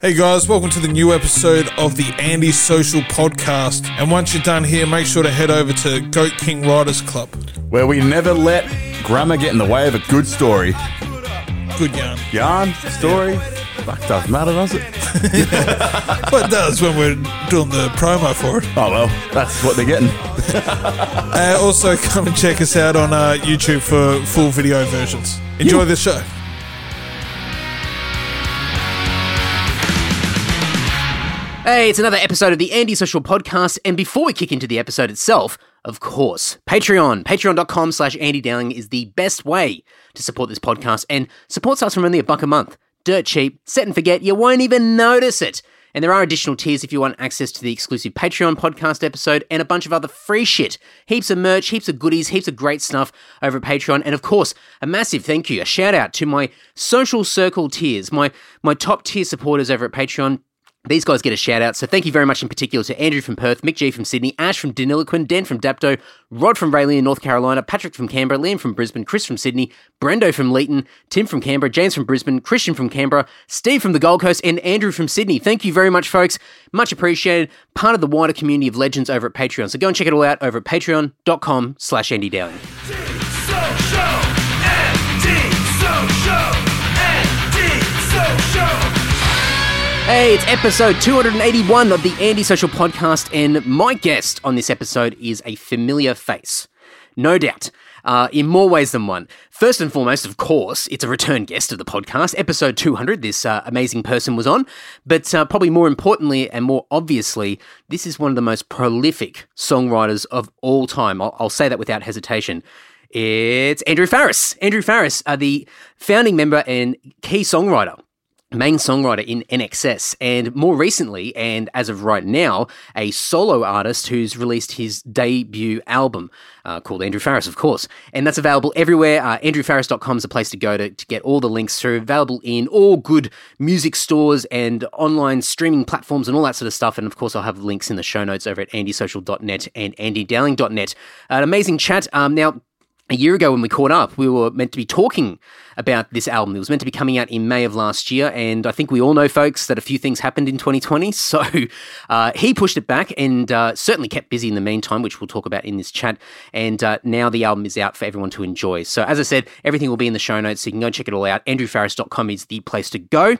Hey guys, welcome to the new episode of the Andy Social Podcast. And once you're done here, make sure to head over to Goat King Riders Club. where we never let grammar get in the way of a good story. Good yarn. Yarn, story, fuck doesn't matter, does it? But it does when we're doing the promo for it. Oh well, that's what they're getting. Uh, also, come and check us out on uh, YouTube for full video versions. Enjoy the show. Hey, it's another episode of the Andy Social Podcast. And before we kick into the episode itself, of course, Patreon. Patreon.com slash Andy Dowling is the best way to support this podcast and supports us from only a buck a month. Dirt cheap, set and forget, you won't even notice it. And there are additional tiers if you want access to the exclusive Patreon podcast episode and a bunch of other free shit. Heaps of merch, heaps of goodies, heaps of great stuff over at Patreon. And of course, a massive thank you, a shout out to my social circle tiers, my, my top tier supporters over at Patreon. These guys get a shout out, so thank you very much in particular to Andrew from Perth, Mick G from Sydney, Ash from Deniliquin, Dan from Dapto, Rod from Raleigh in North Carolina, Patrick from Canberra, Liam from Brisbane, Chris from Sydney, Brendo from Leeton, Tim from Canberra, James from Brisbane, Christian from Canberra, Steve from the Gold Coast, and Andrew from Sydney. Thank you very much, folks. Much appreciated. Part of the wider community of legends over at Patreon. So go and check it all out over at patreon.com slash Andy Dowling. Hey, it's episode 281 of the Andy Social Podcast, and my guest on this episode is a familiar face. No doubt. Uh, in more ways than one. First and foremost, of course, it's a return guest of the podcast. Episode 200, this uh, amazing person was on. But uh, probably more importantly and more obviously, this is one of the most prolific songwriters of all time. I'll, I'll say that without hesitation. It's Andrew Farriss. Andrew Farriss, uh, the founding member and key songwriter main songwriter in INXS, and more recently, and as of right now, a solo artist who's released his debut album uh, called Andrew Farriss, of course. And that's available everywhere. Uh, AndrewFarriss.com is a place to go to, to get all the links through. Available in all good music stores and online streaming platforms and all that sort of stuff. And of course, I'll have links in the show notes over at andysocial.net and andydowling.net. An amazing chat. Um, now, a year ago when we caught up, we were meant to be talking about this album. It was meant to be coming out in May of last year, and I think we all know, folks, that a few things happened in 2020. So uh, he pushed it back and uh, certainly kept busy in the meantime, which we'll talk about in this chat. And uh, now the album is out for everyone to enjoy. So as I said, everything will be in the show notes, so you can go check it all out. AndrewFarriss.com is the place to go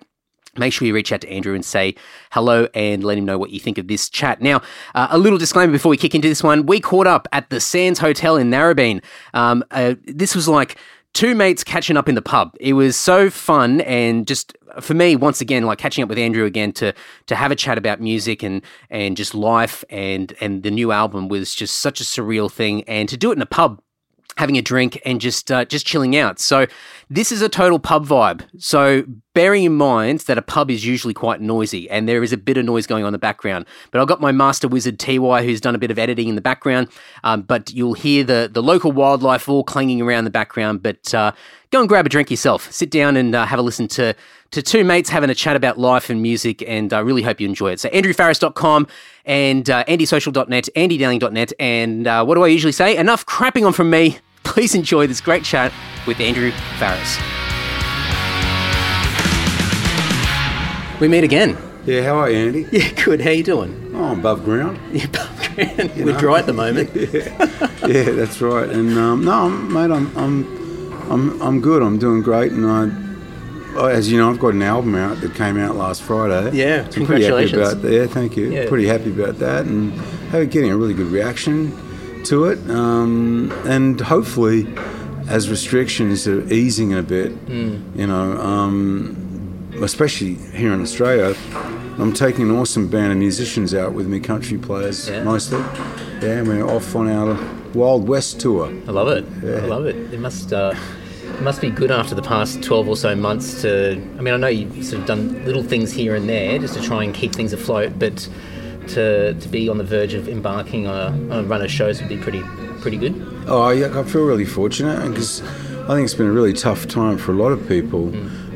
make sure you reach out to Andrew and say hello and let him know what you think of this chat. Now, uh, a little disclaimer before we kick into this one. We caught up at the Sands Hotel in Narrabeen. Um, uh, this was like two mates catching up in the pub. It was so fun and just for me once again like catching up with Andrew again to to have a chat about music and and just life and and the new album was just such a surreal thing and to do it in a pub having a drink and just uh, just chilling out. So this is a total pub vibe. So bearing in mind that a pub is usually quite noisy and there is a bit of noise going on in the background. But I've got my master wizard TY who's done a bit of editing in the background. Um, but you'll hear the the local wildlife all clanging around the background. But uh, go and grab a drink yourself. Sit down and uh, have a listen to to two mates having a chat about life and music. And I really hope you enjoy it. So andrewfarriss.com and uh, andysocial.net, andydowling.net. And uh, what do I usually say? Enough crapping on from me. Please enjoy this great chat with Andrew Farriss. We meet again. Yeah, how are you, Andy? Yeah, good. How are you doing? Oh, I'm above ground. Yeah, above ground. We're know. dry at the moment. Yeah, that's right. And um, no, I'm, mate, I'm, I'm, I'm, I'm good. I'm doing great, and I, I- as you know, I've got an album out that came out last Friday. Yeah, So I'm pretty happy about that. Yeah, thank you. Yeah. Pretty happy about that, and getting a really good reaction to it, um, and hopefully, as restrictions are easing a bit, Hmm. you know. Um, especially here in Australia, I'm taking an awesome band of musicians out with me, country players Yeah. mostly. Yeah, and we're off on our Wild West tour. I love it. I love it. It must uh, it must be good after the past twelve or so months to. I mean, I know you've sort of done little things here and there just to try and keep things afloat, but to to be on the verge of embarking on a, on a run of shows would be pretty pretty good. Oh, yeah, I feel really fortunate because I think it's been a really tough time for a lot of people,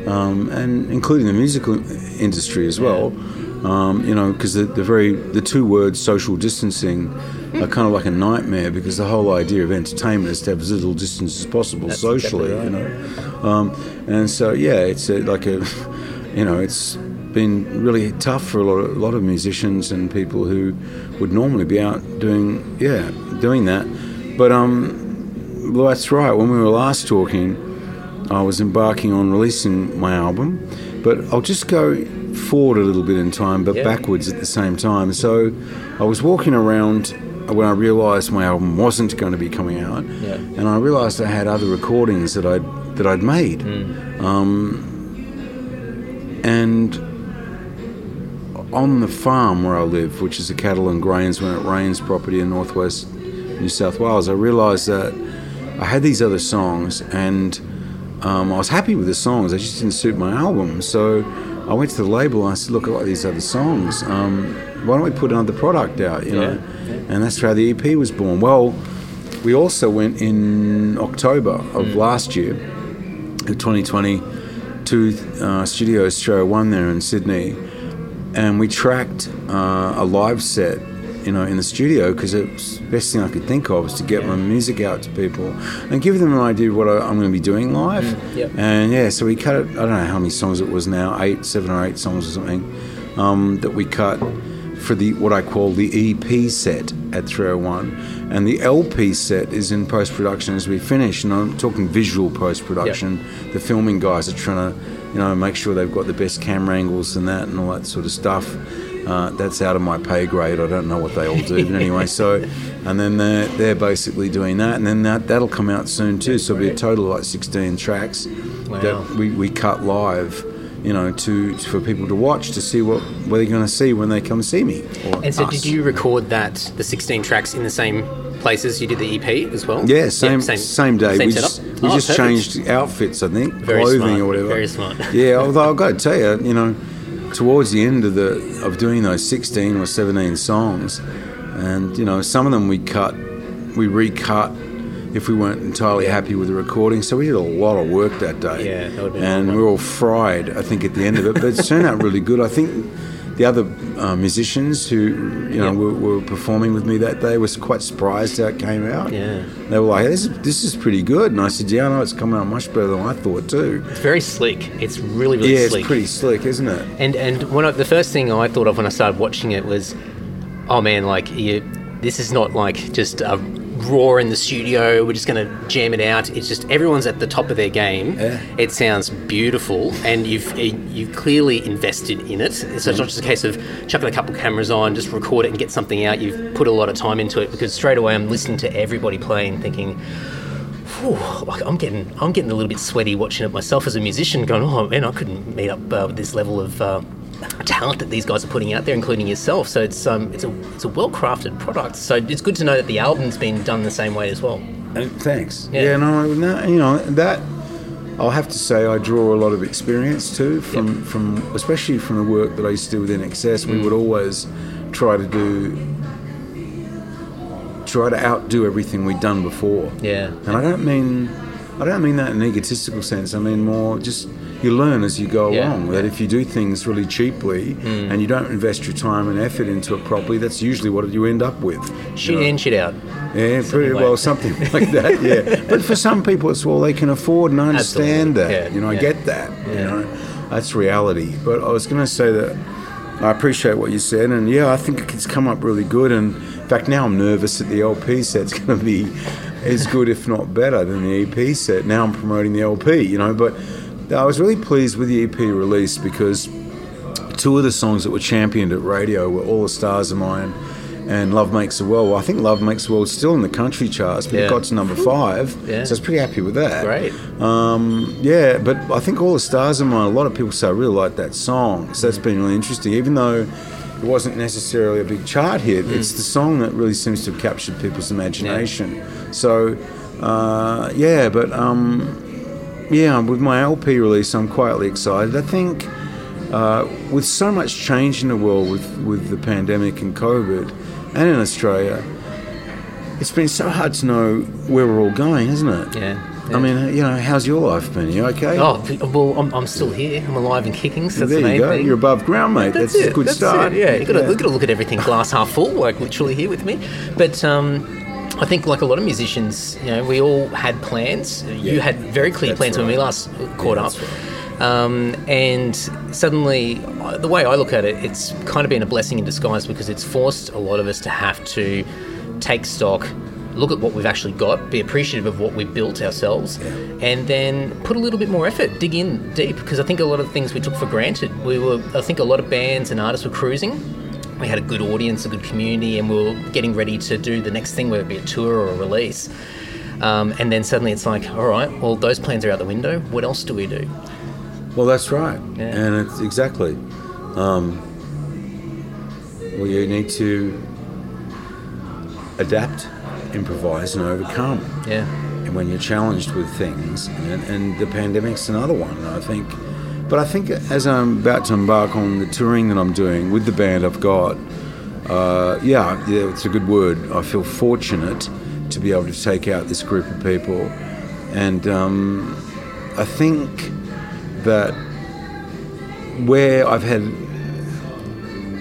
um, and including the musical industry as well. Um, you know, because the, the very the two words social distancing are kind of like a nightmare because the whole idea of entertainment is to have as little distance as possible That's socially. exactly You know, um, and so yeah, it's a, like a, you know, it's been really tough for a lot, of, a lot of musicians and people who would normally be out doing yeah doing that. But um, well, that's right. When we were last talking, I was embarking on releasing my album, but I'll just go forward a little bit in time, but Yeah. backwards at the same time. So I was walking around when I realised my album wasn't going to be coming out, Yeah. and I realised I had other recordings that I'd that I'd made, um, and on the farm where I live, which is a cattle and grains when it rains property in northwest New South Wales, I realised that I had these other songs and um, I was happy with the songs. They just didn't suit my album. So I went to the label and I said, "Look, I like these other songs. Um, why don't we put another product out?" You know, and that's how the EP was born. Well, we also went in October of last year, of 2020, to uh, Studio Australia One there in Sydney, and we tracked uh, a live set, you know, in the studio because it was the best thing I could think of was to get my music out to people and give them an idea of what I, I'm going to be doing live. yep. And yeah, so we cut it. I don't know how many songs it was now, eight, seven or eight songs or something um, that we cut for the what I call the EP set at 301, and the LP set is in post production as we finish. And I'm talking visual post production. The filming guys are trying to, you know, make sure they've got the best camera angles and that and all that sort of stuff. Uh, that's out of my pay grade. I don't know what they all do, but anyway. So, and then they're they're basically doing that, and then that that'll come out soon too. So it'll be a total of like 16 tracks Wow. that we, we cut live, you know, to for people to watch to see what what they're going to see when they come see me. Or And so, us. did you record that the 16 tracks in the same places you did the EP as well? Yeah, same same, day. Same we setup? just, we Oh, just perfect. changed outfits, I think, Very clothing smart, or whatever. very smart. Yeah, although I've got to tell you, you know, towards the end of the of doing those sixteen or seventeen songs, and you know, some of them we cut, we recut if we weren't entirely happy with the recording. So we did a lot of work that day. Yeah, that and we were all fried. I think at the end of it, but it turned out really good. I think. The other uh, musicians who you know Yeah. were, were performing with me that day was quite surprised how it came out. Yeah. They were like, "This is this is pretty good," and I said, "Yeah, I know it's coming out much better than I thought too." It's very slick. It's really, really Yeah, slick. it's pretty slick, isn't it? And and one of the first thing I thought of when I started watching it was, oh man, like you, this is not like just a raw in the studio. We're just going to jam it out. It's just everyone's at the top of their game. Yeah. It sounds beautiful, and you've you've clearly invested in it. So it's not just a case of chucking a couple cameras on, just record it and get something out. You've put a lot of time into it because straight away I'm listening to everybody playing, thinking. Whew, like I'm getting, I'm getting a little bit sweaty watching it myself as a musician. Going, oh man, I couldn't meet up uh, with this level of uh, talent that these guys are putting out there, including yourself. So it's um, it's a it's a well crafted product. So it's good to know that the album's been done the same way as well. And thanks. Yeah. Yeah, no, no, you know that. I'll have to say I draw a lot of experience too from from especially from the work that I used to do with INXS. Mm. We would always try to do try to outdo everything we'd done before. Yeah. And I don't mean I don't mean that in an egotistical sense. I mean more just you learn as you go Yeah, along. That if you do things really cheaply hmm. and you don't invest your time and effort into it properly, that's usually what you end up with. Shit know. in, shit out. Yeah, pretty like- well, something like that. Yeah, but for some people, it's well they can afford and understand Absolutely, that. yeah, You know, I get that. You know, that's reality. But I was going to say that I appreciate what you said, and yeah, I think it's come up really good. And in fact, now I'm nervous that the LP set's going to be as good, if not better, than the EP set. Now I'm promoting the LP. You know, but I was really pleased with the EP release because two of the songs that were championed at radio were All the Stars Are Mine and Love Makes the World. Well, I think Love Makes the World is still in the country charts, but Yeah. it got to number five. Yeah. So I was pretty happy with that. Great. Um, yeah, but I think All the Stars Are Mine, a lot of people say I really like that song. So that's been really interesting. Even though it wasn't necessarily a big chart hit, Mm. it's the song that really seems to have captured people's imagination. Yeah. So, uh, yeah, but um, yeah, with my LP release, I'm quietly excited. I think uh, with so much change in the world with, with the pandemic and COVID, and in Australia, it's been so hard to know where we're all going, hasn't it? Yeah. I mean, you know, how's your life been? You okay? Oh well, I'm, I'm still here. I'm alive and kicking. So that's there the you go. thing. You're above ground, mate. That's, a good that's start. It. Yeah, you got to got to look at everything glass half full, like literally here with me. But um, I think, like a lot of musicians, you know, we all had plans. You had very clear That's plans when we last caught Yeah, up. that's Um, and suddenly, the way I look at it, it's kind of been a blessing in disguise because it's forced a lot of us to have to take stock, look at what we've actually got, be appreciative of what we built ourselves, and then put a little bit more effort, dig in deep. Because I think a lot of things we took for granted. We were, I think, a lot of bands and artists were cruising. We had a good audience, a good community, and we were getting ready to do the next thing, whether it be a tour or a release. Um, and then suddenly it's like, all right, well, those plans are out the window. What else do we do? Well, that's right, Yeah. and it's exactly. Um, well, you need to adapt, improvise, and overcome. Yeah. And when you're challenged with things, and, and the pandemic's another one, I think. But I think as I'm about to embark on the touring that I'm doing with the band I've got, uh, yeah, yeah, it's a good word. I feel fortunate to be able to take out this group of people, and um, I think that where I've had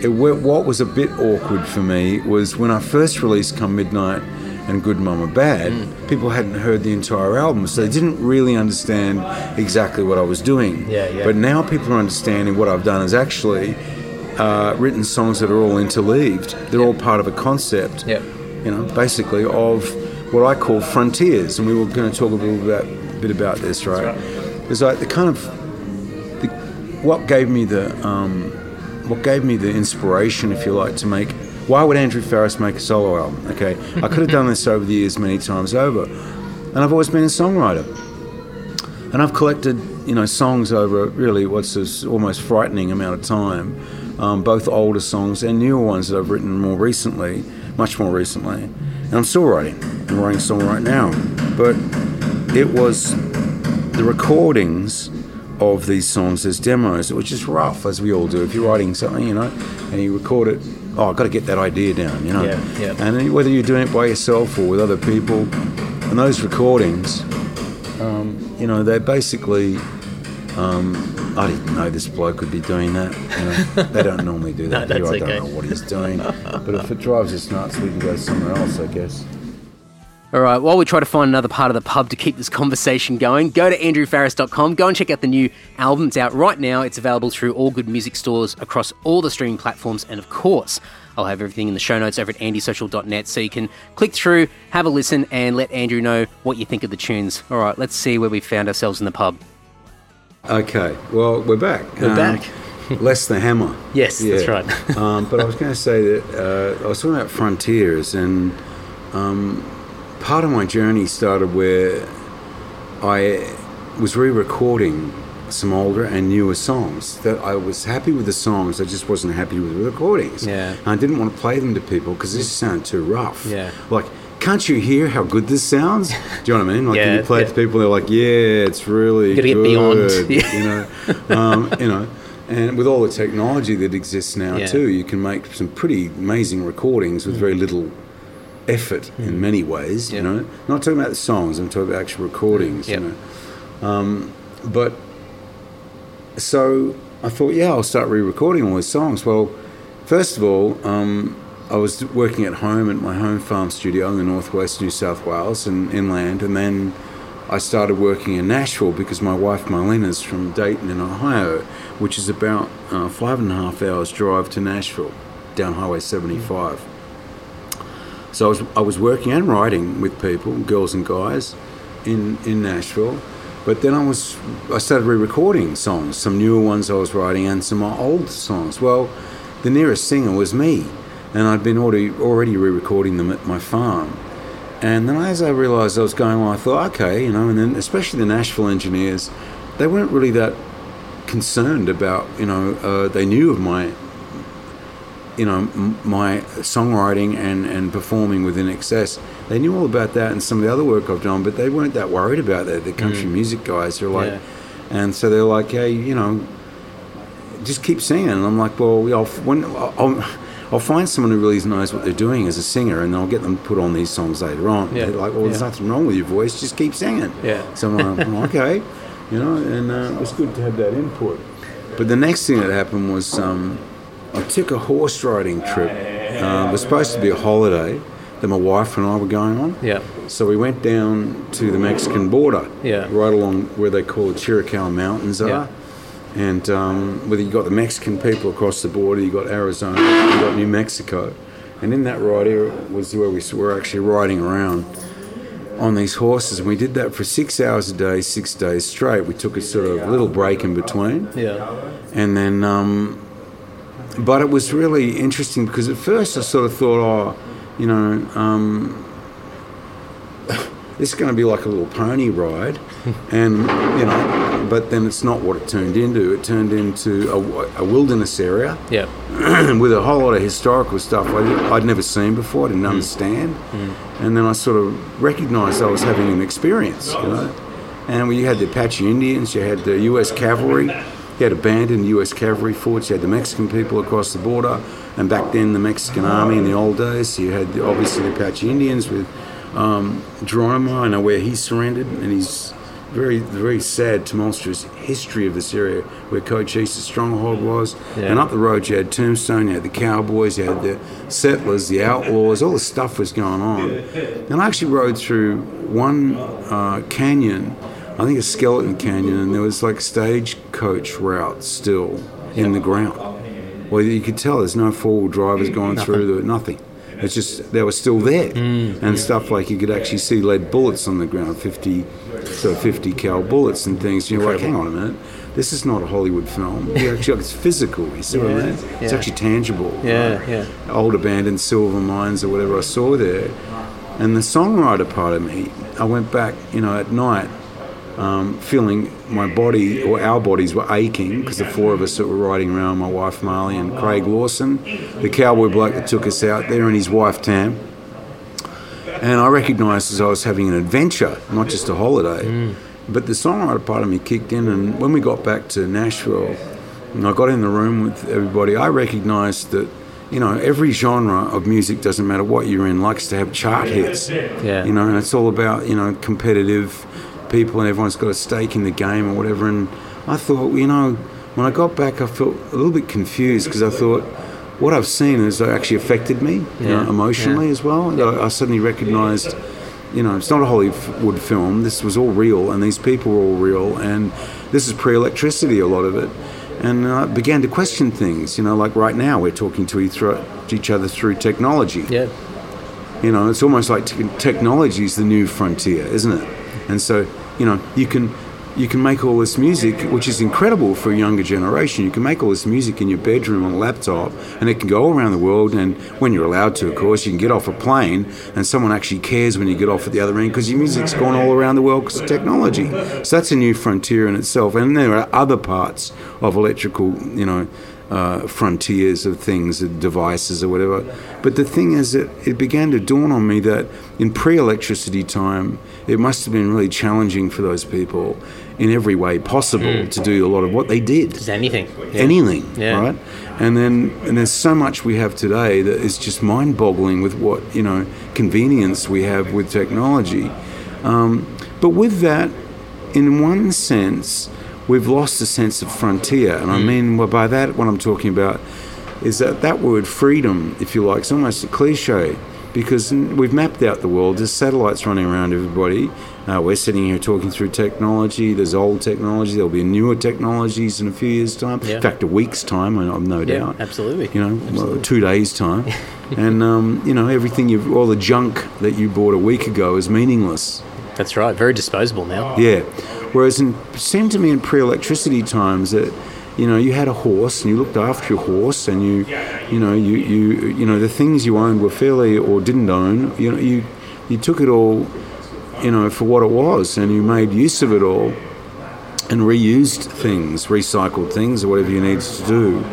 it, what was a bit awkward for me was when I first released Come Midnight and Good Mama Bad, Mm. people hadn't heard the entire album, so they didn't really understand exactly what I was doing. Yeah, yeah. But now people are understanding what I've done is actually uh, written songs that are all interleaved. They're all part of a concept, Yep. you know, basically of what I call frontiers. And we were going to talk a little bit, bit about this, right? It's like the kind of the, what gave me the um, what gave me the inspiration, if you like, to make. Why would Andrew Farriss make a solo album? Okay, I could have done this over the years many times over, and I've always been a songwriter, and I've collected you know songs over really what's this almost frightening amount of time, um, both older songs and newer ones that I've written more recently, much more recently, and I'm still writing. I'm writing a song right now, but it was the recordings of these songs as demos, which is rough, as we all do. If you're writing something, you know, and you record it, oh, I've got to get that idea down, you know. Yeah, yeah. And whether you're doing it by yourself or with other people, and those recordings, um, you know, they basically. Um, I didn't know this bloke would be doing that. You know, they don't normally do that No, here. I don't okay. know what he's doing. But if it drives us nuts, we can go somewhere else, I guess. All right, while we try to find another part of the pub to keep this conversation going, go to andrewfarriss.com. Go and check out the new album. It's out right now. It's available through all good music stores across all the streaming platforms. And of course, I'll have everything in the show notes over at andysocial.net so you can click through, have a listen, and let Andrew know what you think of the tunes. All right, let's see where we found ourselves in the pub. Okay, well, we're back. We're back. Less the hammer. Yes, that's right. um, but I was going to say that uh, I was talking about frontiers, and um, part of my journey started where I was re-recording some older and newer songs. That I was happy with the songs, I just wasn't happy with the recordings. Yeah. And I didn't want to play them to people because this sounded too rough. Yeah. Like. Can't you hear how good this sounds? Do you know what I mean? Like Yeah, you play it to people, they're like, "Yeah, it's really Gotta get good." beyond. Yeah. You know, um, you know, and with all the technology that exists now Yeah. too, you can make some pretty amazing recordings with very little effort in many ways. You Mm. Know, not talking about the songs. I'm talking about actual recordings. Yep. You know, um, but so I thought, yeah, I'll start re-recording all these songs. Well, first of all, um, I was working at home at my home farm studio in the northwest New South Wales and inland, and then I started working in Nashville because my wife Marlene is from Dayton in Ohio, which is about uh, five and a half hours drive to Nashville down Highway 75. So I was, I was working and writing with people, girls and guys, in, in Nashville. But then I was I started re-recording songs, some newer ones I was writing, and some old songs. Well, the nearest singer was me, and I'd been already already re-recording them at my farm. And then as I realised I was going on, I thought, okay, you know, and then especially the Nashville engineers, they weren't really that concerned about, you know, uh, they knew of my you know, m- my songwriting and, and performing with INXS. They knew all about that and some of the other work I've done, but they weren't that worried about that. The country music guys are like, Yeah. and so they're like, hey, you know, just keep singing. And I'm like, well, I'll, when, I'll, I'll find someone who really knows what they're doing as a singer, and I'll get them to put on these songs later on. Yeah. They're like, well, there's Yeah. nothing wrong with your voice, just keep singing. Yeah. So I'm like, "Oh, okay, you know, and uh, it was good to have that input. But the next thing that happened was um, I took a horse riding trip. Uh, it was supposed to be a holiday that my wife and I were going on. Yeah. So we went down to the Mexican border, Yeah. right along where they call the Chiricahua Mountains are. Yeah. and um, whether you got the Mexican people across the border, you got Arizona, you got New Mexico, and in that ride area was where we were actually riding around on these horses, and we did that for six hours a day, six days straight. We took a sort of little break in between, Yeah. and then, um, but it was really interesting because at first I sort of thought, oh, you know, um, this is going to be like a little pony ride, and you know, but then it's not what it turned into. It turned into a, a wilderness area Yeah. with a whole lot of historical stuff I I'd never seen before, I didn't understand. And then I sort of recognized I was having an experience, you know. And we had the Apache Indians, you had the US cavalry, you had abandoned US cavalry forts, you had the Mexican people across the border, and back then the Mexican army in the old days, you had obviously the Apache Indians with um, Geronimo, I know where he surrendered, and he's very, very sad, tumultuous history of this area where Cochise's stronghold was. Yeah. And up the road, you had Tombstone, you had the cowboys, you had the settlers, the outlaws, all this stuff was going on. And I actually rode through one uh, canyon, I think a skeleton canyon, and there was like stagecoach routes still in the ground. Well, you could tell there's no four wheel drivers going through there, nothing. It's just they were still there, mm. and stuff like you could actually see lead bullets on the ground, 50, so 50 cal bullets and things. You're like, hang on a minute, this is not a Hollywood film. Actually, it's physical. You see what I mean? It's actually tangible. Yeah, yeah. Old abandoned silver mines or whatever I saw there, and the songwriter part of me, I went back, you know, at night um, feeling my body or our bodies were aching because the four of us that were riding around, my wife Marley and Craig Lawson, the cowboy bloke that took us out there, and his wife Tam. And I recognised as I was having an adventure, not just a holiday. But the songwriter part of me kicked in, and when we got back to Nashville, and I got in the room with everybody, I recognised that. You know, every genre of music doesn't matter what you're in likes to have chart hits. Yeah. You know, and it's all about you know competitive people, and everyone's got a stake in the game or whatever. And I thought, you know, when I got back, I felt a little bit confused because I thought what I've seen has actually affected me, you know, emotionally as well. I, I suddenly recognised, you know, it's not a Hollywood film. This was all real, and these people were all real, and this is pre-electricity, a lot of it. And I began to question things, you know, like right now we're talking to each other through technology. Yeah. You know, it's almost like te- technology is the new frontier, isn't it? And so, you know, you can you can make all this music, which is incredible for a younger generation. You can make all this music in your bedroom on a laptop, and it can go all around the world. And when you're allowed to, of course, you can get off a plane, and someone actually cares when you get off at the other end because your music's gone all around the world because of technology. So that's a new frontier in itself. And there are other parts of electrical, you know, uh, frontiers of things, of devices or whatever. But the thing is that it began to dawn on me that in pre-electricity time, it must have been really challenging for those people in every way possible to do a lot of what they did. Just anything. Yeah. Anything, Yeah. right? And then, and there's so much we have today that is just mind-boggling with what you know convenience we have with technology. Um, but with that, in one sense, we've lost a sense of frontier. And I mean, well, by that, what I'm talking about is that that word freedom, if you like, is almost a cliche because we've mapped out the world. There's satellites running around everybody. Uh, we're sitting here talking through technology. There's old technology. There'll be newer technologies in a few years' time. Yeah. In fact, a week's time, I- I've no Yeah, doubt. absolutely. You know, well, two days' time. and, um, you know, everything you've, all the junk that you bought a week ago is meaningless. That's right. Very disposable now. Yeah. Whereas it seemed to me in pre-electricity times that you know you had a horse and you looked after your horse and you you know you you you know the things you owned were fairly or didn't own you know you you took it all you know for what it was and you made use of it all and reused things recycled things or whatever you needed to do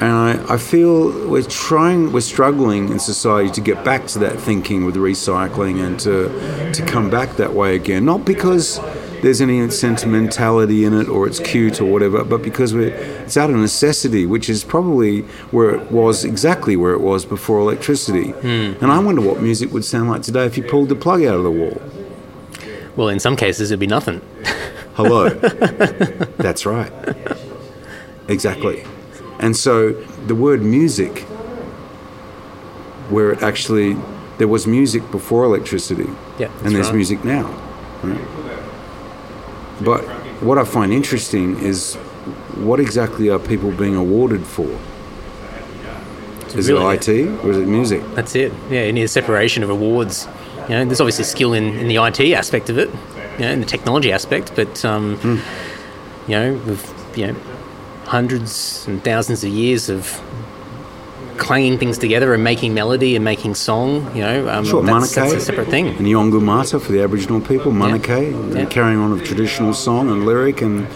and I, I feel we're trying, we're struggling in society to get back to that thinking with recycling and to, to come back that way again. Not because there's any sentimentality in it or it's cute or whatever, but because we're, it's out of necessity, which is probably where it was exactly where it was before electricity. Hmm. And I wonder what music would sound like today if you pulled the plug out of the wall. Well, in some cases, it'd be nothing. Hello. That's right. Exactly. And so the word music, where it actually, there was music before electricity, Yeah, and there's right. music now. right? But what I find interesting is what exactly are people being awarded for? Is really- it IT or is it music? That's it. Yeah, you need a separation of awards. You know, there's obviously skill in, in the IT aspect of it, you know, in the technology aspect, but um, Hmm. you know, with you know, hundreds and thousands of years of clanging things together and making melody and making song, you know, um, Sure, that's, that's a separate thing. And Yolngu Matha for the Aboriginal people, Manikay, Yeah. and carrying on of traditional song and lyric and,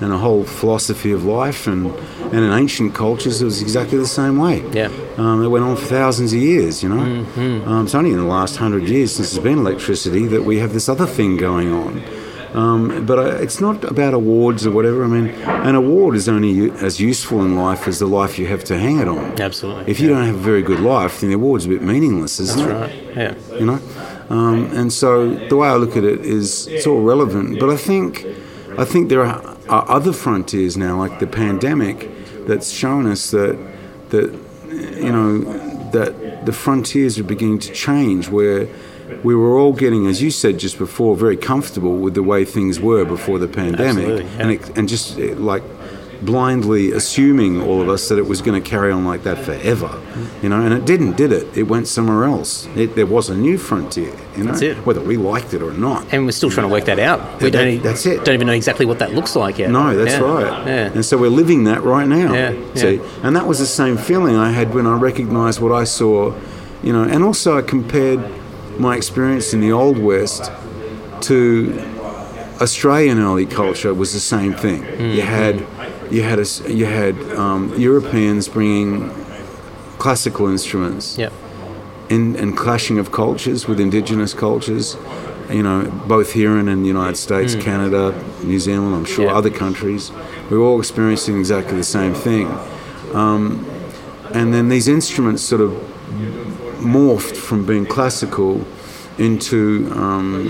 and a whole philosophy of life. And, and in ancient cultures, it was exactly the same way. Yeah. Um, it went on for thousands of years, you know. Mm-hmm. Um, it's only in the last hundred years since there's been electricity that we have this other thing going on. Um, but uh, it's not about awards or whatever. I mean, an award is only u- as useful in life as the life you have to hang it on. Absolutely. If you don't have a very good life, then the award's a bit meaningless, isn't it? Right. Yeah. you know. Um, and so the way I look at it is it's all relevant, but I think I think there are, are other frontiers now, like the pandemic, that's shown us that that you know that the frontiers are beginning to change where. We were all getting, as you said just before, very comfortable with the way things were before the pandemic, yeah. and it, and just eh, like blindly assuming all of us that it was going to carry on like that forever, you know, and it didn't, did it? It went somewhere else. It, there was a new frontier, you know, That's it. whether we liked it or not. And we're still trying to work that out. We That- don't, that's it. don't even know exactly what that looks like yet. No, that's Yeah. right. Yeah. And so we're living that right now. Yeah, See, yeah. and that was the same feeling I had when I recognised what I saw, you know, and also I compared my experience in the Old West to Australian early culture was the same thing. You had, you had, a you had um, Europeans bringing classical instruments Yep. in, and clashing of cultures with indigenous cultures, you know, both here and in the United States, Canada, New Zealand, I'm sure Yeah. other countries. We were all experiencing exactly the same thing. Um, and then these instruments sort of morphed from being classical into um,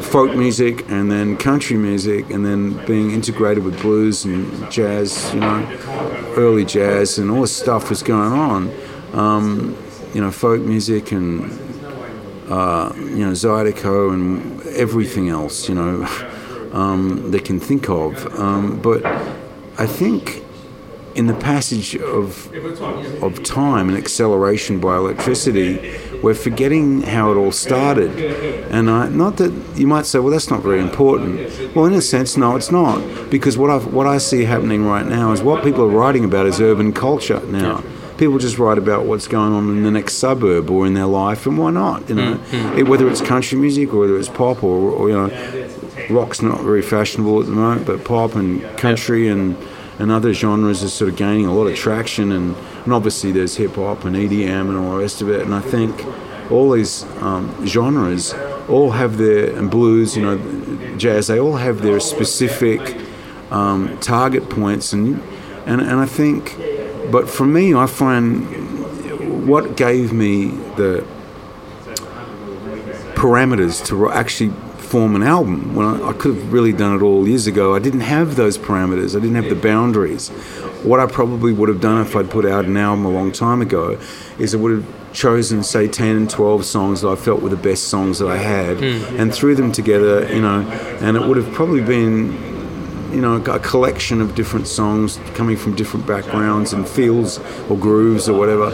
folk music and then country music and then being integrated with blues and jazz, you know, early jazz and all this stuff was going on. Um, you know, folk music and, uh, you know, Zydeco and everything else, you know, um, they can think of. Um, but I think in the passage of, of time and acceleration by electricity, we're forgetting how it all started. And I, not that you might say, well, that's not very important. Well, in a sense, no, it's not. Because what, I've, what I see happening right now is what people are writing about is urban culture now. People just write about what's going on in the next suburb or in their life, and why not? You know, mm-hmm. It- whether it's country music or whether it's pop or, or you know, rock's not very fashionable at the moment, but pop and country and, and other genres are sort of gaining a lot of traction. And, and obviously, there's hip hop and EDM and all the rest of it. And I think all these um, genres all have their, and blues, you know, jazz, they all have their specific um, target points. And, and, and I think, but for me, I find what gave me the parameters to actually form an album. When I, I could have really done it all years ago, I didn't have those parameters. I didn't have the boundaries. What I probably would have done if I'd put out an album a long time ago is I would have chosen, say, 10 and 12 songs that I felt were the best songs that I had and threw them together, you know, and it would have probably been you know, a collection of different songs coming from different backgrounds and feels or grooves or whatever.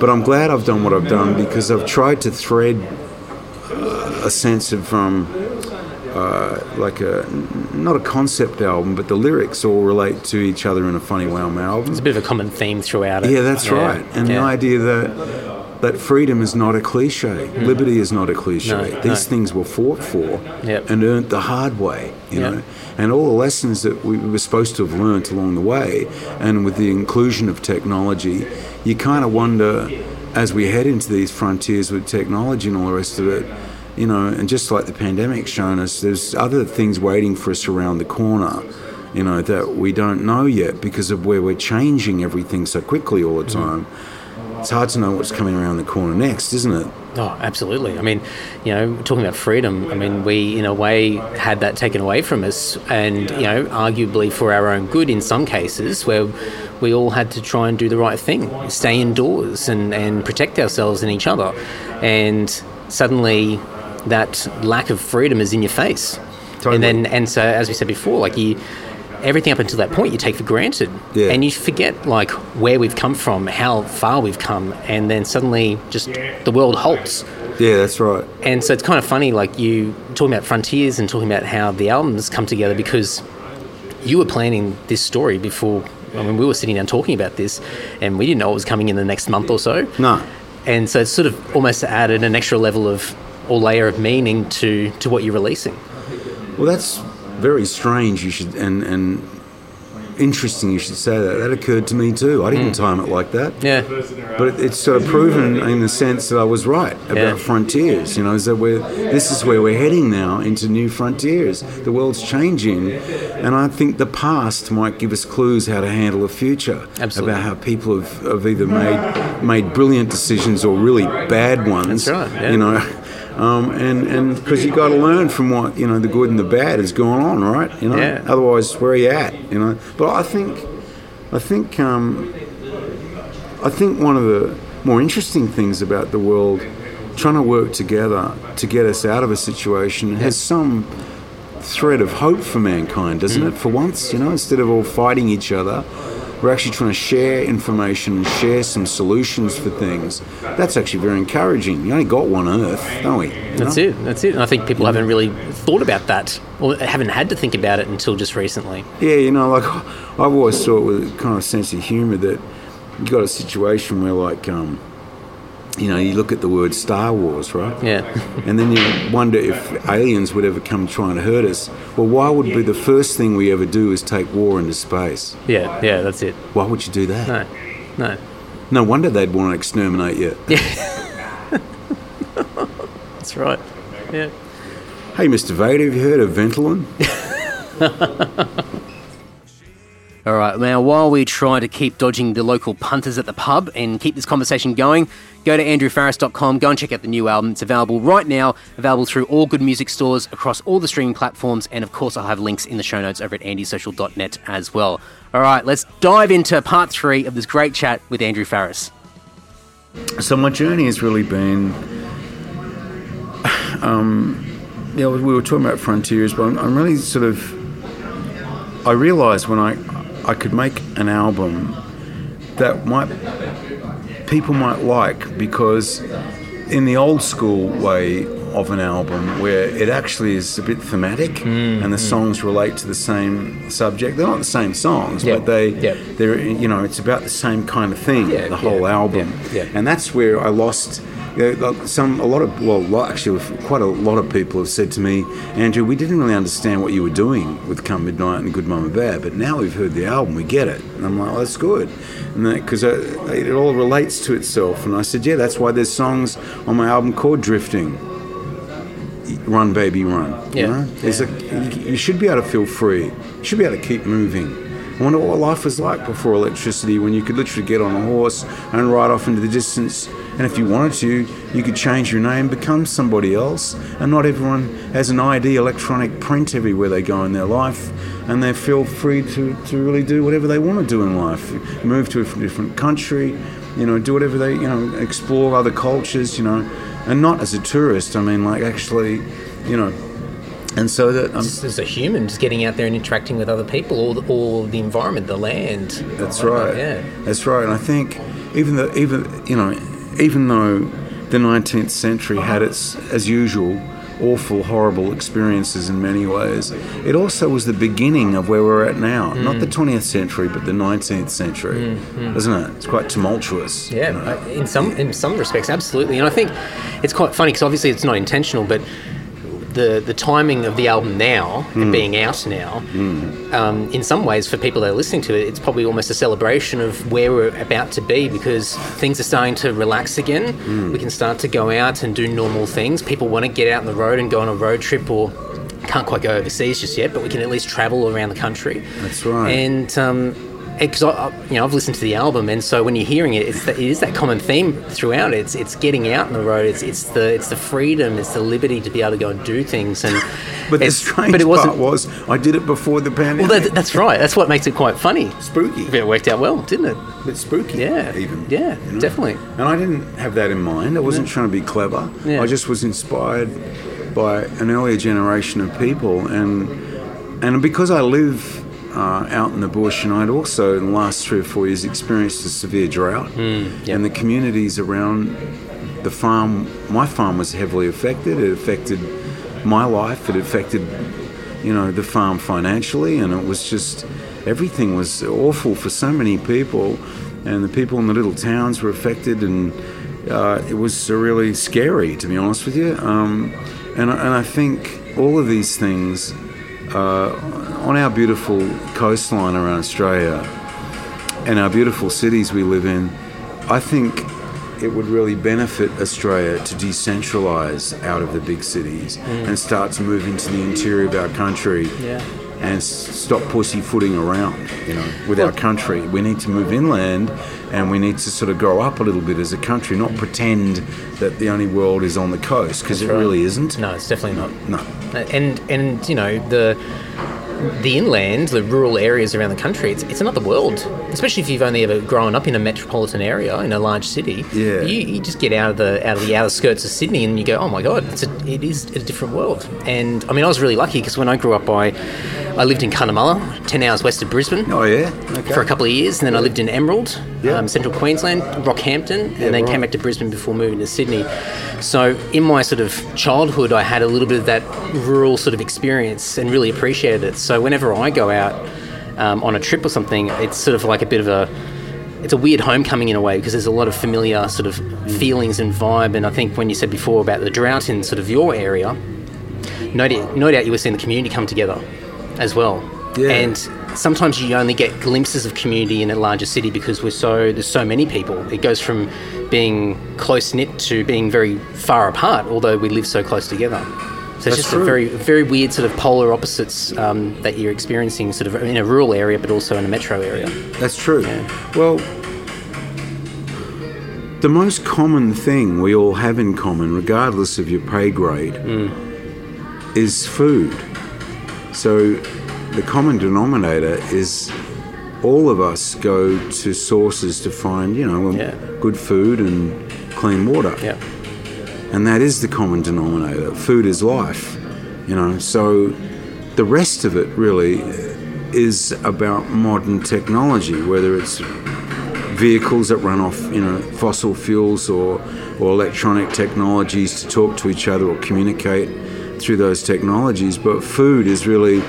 But I'm glad I've done what I've done because I've tried to thread a sense of um, uh, like a not a concept album, but the lyrics all relate to each other in a funny way on my album. It's a bit of a common theme throughout it. Yeah, that's right. And the idea that that freedom is not a cliche, liberty is not a cliche. No, These no. things were fought for Yep. and earned the hard way, you Yep. know. And all the lessons that we were supposed to have learnt along the way, and with the inclusion of technology, you kind of wonder as we head into these frontiers with technology and all the rest of it. You know, and just like the pandemic's shown us, there's other things waiting for us around the corner you know, that we don't know yet because of where we're changing everything so quickly all the mm-hmm. time. It's hard to know what's coming around the corner next, isn't it? Oh, absolutely. I mean, you know, talking about freedom, I mean, we in a way had that taken away from us, and, you know, arguably for our own good in some cases, where we all had to try and do the right thing, stay indoors and, and protect ourselves and each other. And suddenly that lack of freedom is in your face. Totally. And then, and so, as we said before, like you, everything up until that point you take for granted, Yeah. and you forget like where we've come from, how far we've come, and then suddenly just the world halts. Yeah, that's right. And so it's kind of funny, like you talking about frontiers and talking about how the albums come together because you were planning this story before. I mean, we were sitting down talking about this, and we didn't know it was coming in the next month or so. No. And so it's sort of almost added an extra level of or layer of meaning to to what you're releasing. Well, that's very strange. You should and and interesting. You should say that. That occurred to me too. I didn't hmm. time it like that. Yeah, But it, it's sort of proven in the sense that I was right about Yeah. frontiers. You know, is that we're this is where we're heading now into new frontiers. The world's changing, and I think the past might give us clues how to handle the future. Absolutely. About how people have, have either made made brilliant decisions or really bad ones. That's right, yeah. You know. Um, and and because you got to learn from what you know the good and the bad is going on, right? You know, Yeah. otherwise where are you at? You know. But I think, I think um, I think one of the more interesting things about the world trying to work together to get us out of a situation has some thread of hope for mankind, doesn't Mm. it? For once, you know, instead of all fighting each other, we're actually trying to share information and share some solutions for things. That's actually very encouraging. You only got one Earth, don't we? You that's know? it. That's it. And I think people haven't really thought about that, or haven't had to think about it until just recently. Yeah, you know, like I've always thought with kind of sense of humour that you've got a situation where, like, um, you know, you look at the word Star Wars, right? Yeah. And then you wonder if aliens would ever come trying to hurt us. Well, why would be the first thing we ever do is take war into space? Yeah, yeah, that's it. Why would you do that? No, no. No wonder they'd want to exterminate you. That's right. Yeah. Hey, Mr. Vader, have you heard of Ventolin? All right, now while we try to keep dodging the local punters at the pub and keep this conversation going, go to andrewfarriss.com, go and check out the new album. It's available right now, available through all good music stores across all the streaming platforms, and of course, I'll have links in the show notes over at andysocial.net as well. All right, let's dive into part three of this great chat with Andrew Farriss. So my journey has really been, um, know, we were talking about frontiers, but I'm, I'm really sort of, I realised when I, I could make an album that might, people might like because in the old school way of an album where it actually is a bit thematic mm, and the mm. songs relate to the same subject. They're not the same songs, Yeah, but they, yeah. they're, you know, it's about the same kind of thing, Yeah, the whole yeah, album. yeah. And that's where I lost. You know, like some a lot of well, actually, quite a lot of people have said to me, Andrew, we didn't really understand what you were doing with Come Midnight and Good Mama Bad, but now we've heard the album, we get it. And I'm like, well, that's good, and because uh, it all relates to itself. And I said, yeah, that's why there's songs on my album called Drifting. Run, baby, run. You Yeah, know, It's a, you you should be able to feel free. You should be able to keep moving. I wonder what life was like before electricity, when you could literally get on a horse and ride off into the distance. And if you wanted to, you could change your name, become somebody else. And not everyone has an ID electronic print everywhere they go in their life. And they feel free to, to really do whatever they want to do in life. Move to a different country, you know, do whatever they, you know, explore other cultures, you know. And not as a tourist, I mean, like actually, you know. And so that um, Just as a human, just getting out there and interacting with other people, or the, or the environment, the land. That's right. Yeah. That's right. And I think even though even you know even though the 19th century had its as usual awful horrible experiences in many ways it also was the beginning of where we're at now not the 20th century but the 19th century isn't it it's quite tumultuous Yeah, you know. uh, in some in some respects, absolutely. And I think it's quite funny because obviously it's not intentional, but the the timing of the album now Hmm. and being out now, um, in some ways, for people that are listening to it, it's probably almost a celebration of where we're about to be because things are starting to relax again. Hmm. We can start to go out and do normal things. People want to get out on the road and go on a road trip or. Can't quite go overseas just yet, but we can at least travel around the country. That's right. And um, because you know, I've listened to the album, and so when you're hearing it, it's that, it is that common theme throughout. It's it's getting out on the road. It's it's the it's the freedom. It's the liberty to be able to go and do things. And but the strange but it wasn't. part was I did it before the pandemic well, that, that's right. That's what makes it quite funny. spooky It worked out well, didn't it? bit spooky Yeah. even Yeah, you know? definitely. and I didn't have that in mind I wasn't trying to be clever Yeah. I just was inspired by an earlier generation of people and and because I live uh, out in the bush, and I'd also, in the last three or four years, experienced a severe drought. And the communities around the farm, my farm was heavily affected. It affected my life. It affected, you know, the farm financially, and it was just everything was awful for so many people, and the people in the little towns were affected, and uh, it was really scary, to be honest with you. Um, and, I- and I think all of these things uh, on our beautiful coastline around Australia and our beautiful cities we live in, I think it would really benefit Australia to decentralise out of the big cities mm. and start to move into the interior of our country Yeah. and s- stop pussyfooting around, you know, with our country. We need to move inland and we need to sort of grow up a little bit as a country, not pretend that the only world is on the coast because it right. really isn't. No, it's definitely not. No. And and you know the the inland, the rural areas around the country, it's, it's another world. Especially if you've only ever grown up in a metropolitan area in a large city. Yeah. You, you just get out of the out of the outer skirts of Sydney and you go, oh my god, it's a, it is a different world. And I mean, I was really lucky because when I grew up, I I lived in Cunnamulla, ten hours west of Brisbane. Oh, yeah? Okay. For a couple of years, and then I lived in Emerald, Yeah. um, central Queensland, Rockhampton, and then right. came back to Brisbane before moving to Sydney. So in my sort of childhood, I had a little bit of that rural sort of experience and really appreciated it. So whenever I go out um, on a trip or something, it's sort of like a bit of a it's a weird homecoming in a way because there's a lot of familiar sort of feelings and vibe. And I think when you said before about the drought in sort of your area, no doubt, no doubt you were seeing the community come together as well. Yeah. And sometimes you only get glimpses of community in a larger city because we're so there's so many people. It goes from being close knit to being very far apart, although we live so close together. So it's That's just a very very weird sort of polar opposites um, that you're experiencing, sort of in a rural area, but also in a metro area. That's true. Well, the most common thing we all have in common, regardless of your pay grade, is food. So the common denominator is all of us go to sources to find, you know, Yeah. good food and clean water. Yeah. And that is the common denominator. Food is life, you know. So the rest of it really is about modern technology, whether it's vehicles that run off, you know, fossil fuels or, or electronic technologies to talk to each other or communicate through those technologies. But food is really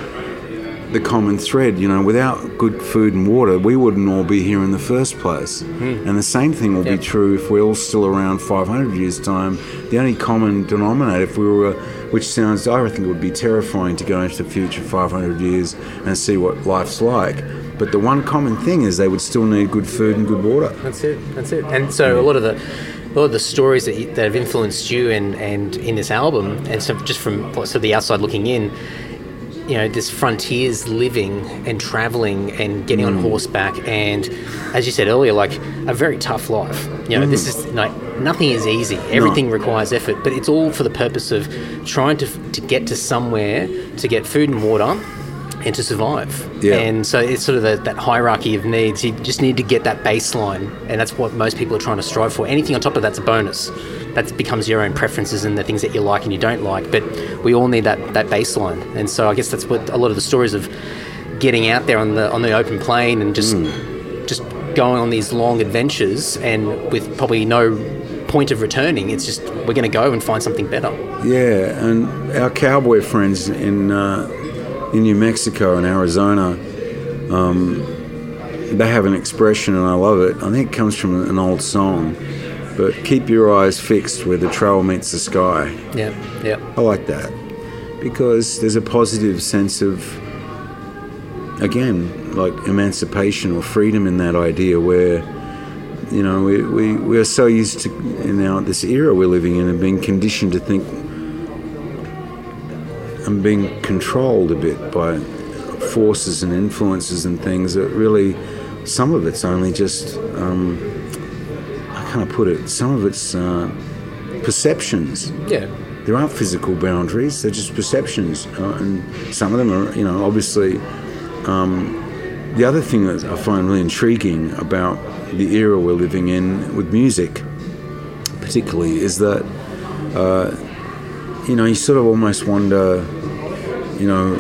the common thread. You know, without good food and water, we wouldn't all be here in the first place. Hmm. And the same thing will Yep. be true if we're all still around 500 years' time. The only common denominator, if we were, which sounds, I think it would be terrifying to go into the future 500 years and see what life's like. But the one common thing is they would still need good food and good water. That's it. That's it. And so a lot of the lot of the stories that, that have influenced you and, and in this album, and so just from sort of the outside looking in, you know, this frontiers living and traveling and getting on mm. horseback, and as you said earlier, like a very tough life. You know, this mm. is like nothing is easy. Everything requires effort, but it's all for the purpose of trying to to get to somewhere to get food and water. And to survive, Yeah. and so it's sort of the, that hierarchy of needs. You just need to get that baseline, and that's what most people are trying to strive for. Anything on top of that's a bonus. That becomes your own preferences and the things that you like and you don't like. But we all need that that baseline, and so I guess that's what a lot of the stories of getting out there on the on the open plain and just just going on these long adventures, and with probably no point of returning. It's just we're going to go and find something better. Yeah, and our cowboy friends in uh, in New Mexico and Arizona, um, they have an expression, and I love it. I think it comes from an old song, but keep your eyes fixed where the trail meets the sky. Yeah, yeah, I like that because there's a positive sense of, again, like emancipation or freedom in that idea where, you know, we, we, we are so used to, in our, this era we're living in, and being conditioned to think and being controlled a bit by forces and influences and things that really, some of it's only just, um, how can I put it, some of it's uh, perceptions yeah. there aren't physical boundaries; they're just perceptions, uh, and some of them are, you know, obviously. Um, the other thing that I find really intriguing about the era we're living in with music, particularly, is that uh, you know you sort of almost wonder, you know,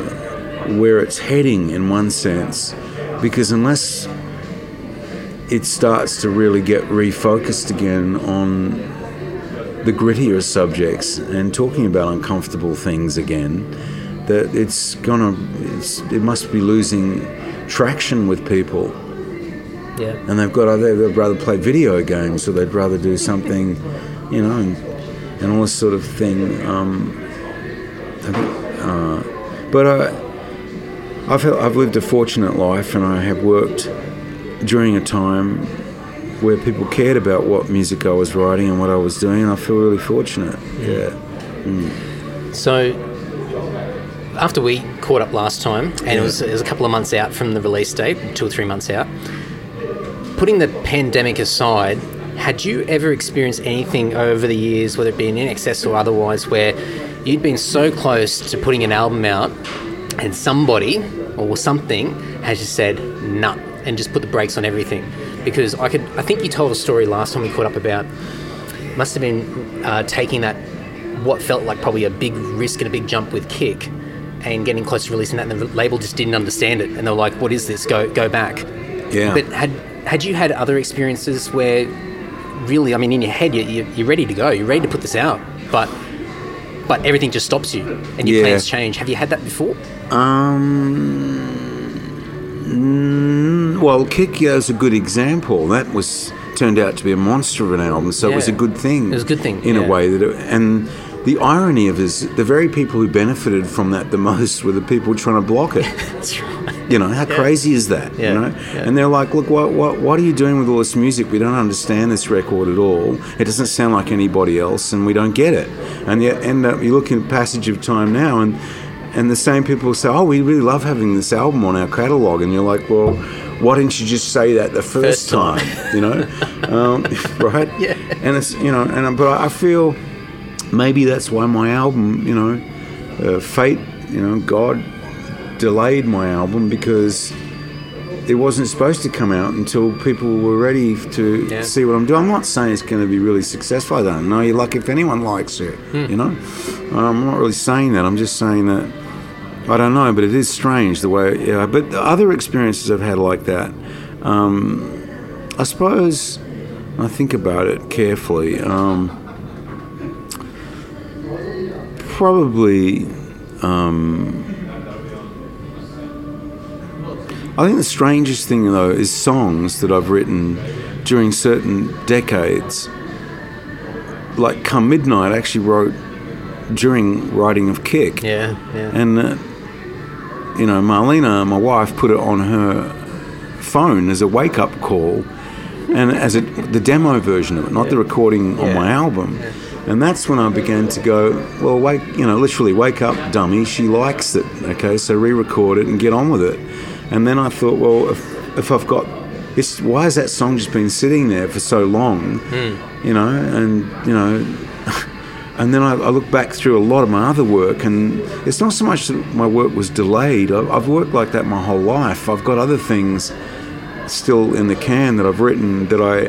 where it's heading in one sense, because unless it starts to really get refocused again on the grittier subjects and talking about uncomfortable things again, that it's gonna, it's, it must be losing traction with people Yeah. and they've got they'd rather play video games or they'd rather do something, you know, and, and all this sort of thing. Um, I think, uh, but I, I've I've lived a fortunate life, and I have worked during a time where people cared about what music I was writing and what I was doing, and I feel really fortunate. Yeah. Mm. So, after we caught up last time, and it, was, it was a couple of months out from the release date, two or three months out, putting the pandemic aside, had you ever experienced anything over the years, whether it be INXS or otherwise, where you'd been so close to putting an album out and somebody or something has just said, nah, and just put the brakes on everything? Because I could, I think you told a story last time we caught up about, must have been uh, taking that what felt like probably a big risk and a big jump with Kick, and getting close to releasing that, and the label just didn't understand it, and they were like, "What is this? Go go back." Yeah. But had had you had other experiences where, really, I mean, in your head, you, you, you're ready to go, you're ready to put this out, but but everything just stops you, and your Yeah. plans change. Have you had that before? Um, mm, well, Kick is a good example. That was turned out to be a monster of an album, so it was a good thing. It was a good thing, in yeah. a way that. It, and the irony of it is, the very people who benefited from that the most were the people trying to block it. That's right. You know, how crazy is that? Yeah, You know? yeah. And they're like, look, what, what, what are you doing with all this music? We don't understand this record at all. It doesn't sound like anybody else, and we don't get it. And you end up, you look in Passage of Time now, and and the same people say, oh, we really love having this album on our catalogue. And you're like, well, why didn't you just say that the first, First time. time? You know? um, right? Yeah. And it's, you know, and but I feel maybe that's why my album, you know, uh, fate, you know, God delayed my album because it wasn't supposed to come out until people were ready to Yeah. see what I'm doing. I'm not saying it's going to be really successful. I don't know. You're lucky if anyone likes it. You know, um, I'm not really saying that. I'm just saying that I don't know, but it is strange the way. Yeah, but the other experiences I've had like that, um, I suppose. I think about it carefully. Um, probably um, I think the strangest thing, though, is songs that I've written during certain decades. Like Come Midnight, I actually wrote during writing of Kick. Yeah, yeah. And, uh, you know, Marlena, my wife, put it on her phone as a wake up call and as a, the demo version of it, not the recording on Yeah. my album. And that's when I began to go, well, wake, you know, literally wake up, dummy. She likes it. Okay, so re record it and get on with it. And then I thought, well, if, if I've got this, why has that song just been sitting there for so long? Hmm. You know, and, you know, and then I, I look back through a lot of my other work, and it's not so much that my work was delayed. I, I've worked like that my whole life. I've got other things still in the can that I've written that I,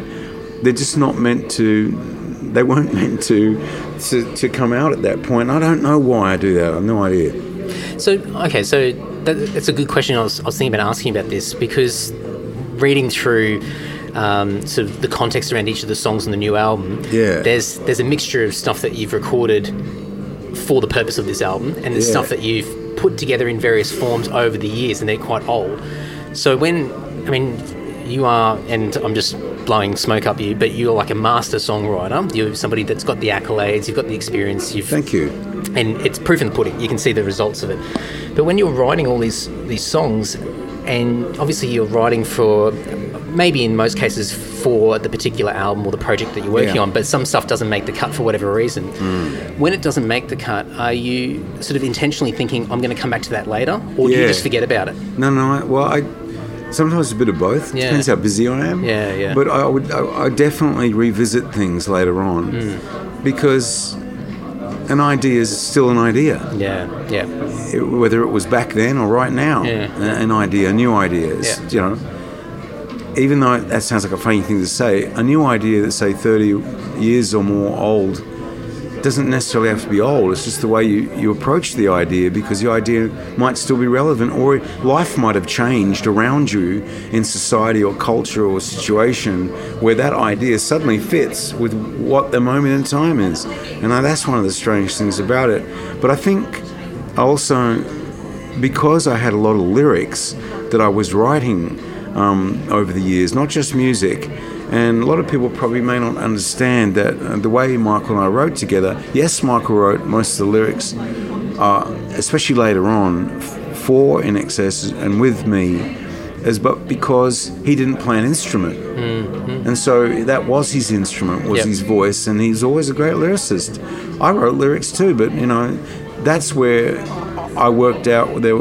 they're just not meant to, they weren't meant to, to, to come out at that point. I don't know why I do that. I have no idea. So okay, so that, that's a good question. I was, I was thinking about asking about this because reading through um, sort of the context around each of the songs on the new album, Yeah. there's there's a mixture of stuff that you've recorded for the purpose of this album, and there's Yeah. stuff that you've put together in various forms over the years, and they're quite old. So when I mean. You are, and I'm just blowing smoke up you, but you're like a master songwriter. You're somebody that's got the accolades, you've got the experience, you've Thank you. and it's proof in the pudding. You can see the results of it. But when you're writing all these these songs, and obviously you're writing for maybe in most cases for the particular album or the project that you're working Yeah. on, but some stuff doesn't make the cut for whatever reason. Mm. When it doesn't make the cut, are you sort of intentionally thinking, I'm going to come back to that later, or do you just forget about it? No, no. I, well, I sometimes a bit of both. Yeah. Depends how busy I am. Yeah, yeah. But I would, I, I definitely revisit things later on Hmm. because an idea is still an idea, Yeah, yeah, it, whether it was back then or right now. Yeah. An idea, new ideas. Yeah. You know. Even though that sounds like a funny thing to say, a new idea that's say 30 years or more old doesn't necessarily have to be old. It's just the way you, you approach the idea because the idea might still be relevant or life might have changed around you in society or culture or situation where that idea suddenly fits with what the moment in time is. And that's one of the strange things about it. But I think also because I had a lot of lyrics that I was writing um, over the years, not just music. And a lot of people probably may not understand that uh, the way Michael and I wrote together, yes, Michael wrote most of the lyrics, uh, especially later on, for INXS and with me, as but because he didn't play an instrument. And so that was his instrument, was Yep. his voice, and he's always a great lyricist. I wrote lyrics too, but you know, that's where I worked out the,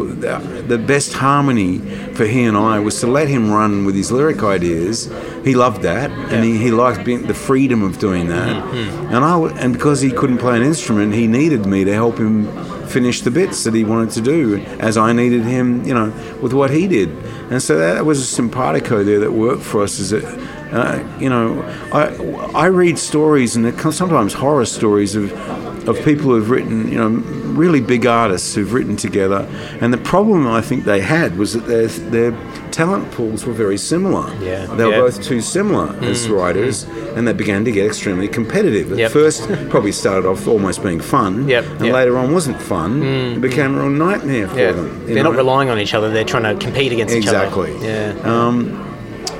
the best harmony for he and I was to let him run with his lyric ideas. He loved that, and he, he liked being the freedom of doing that. Mm-hmm. Mm-hmm. And I and because he couldn't play an instrument, he needed me to help him finish the bits that he wanted to do, as I needed him, you know, with what he did. And so that was a simpatico there that worked for us. Is that uh, you know, I I read stories and sometimes horror stories of of people who've written, you know, really big artists who've written together. And the problem I think they had was that their their talent pools were very similar. Yeah. they were Yeah. both too similar as mm. Mm. writers, and they began to get extremely competitive. At Yep. first, probably started off almost being fun, Yep, and yep. later on wasn't fun. Mm. It became a real nightmare for Yeah, them. they're not relying on each other. They're trying to compete against Exactly. each other. Exactly. Yeah. Um,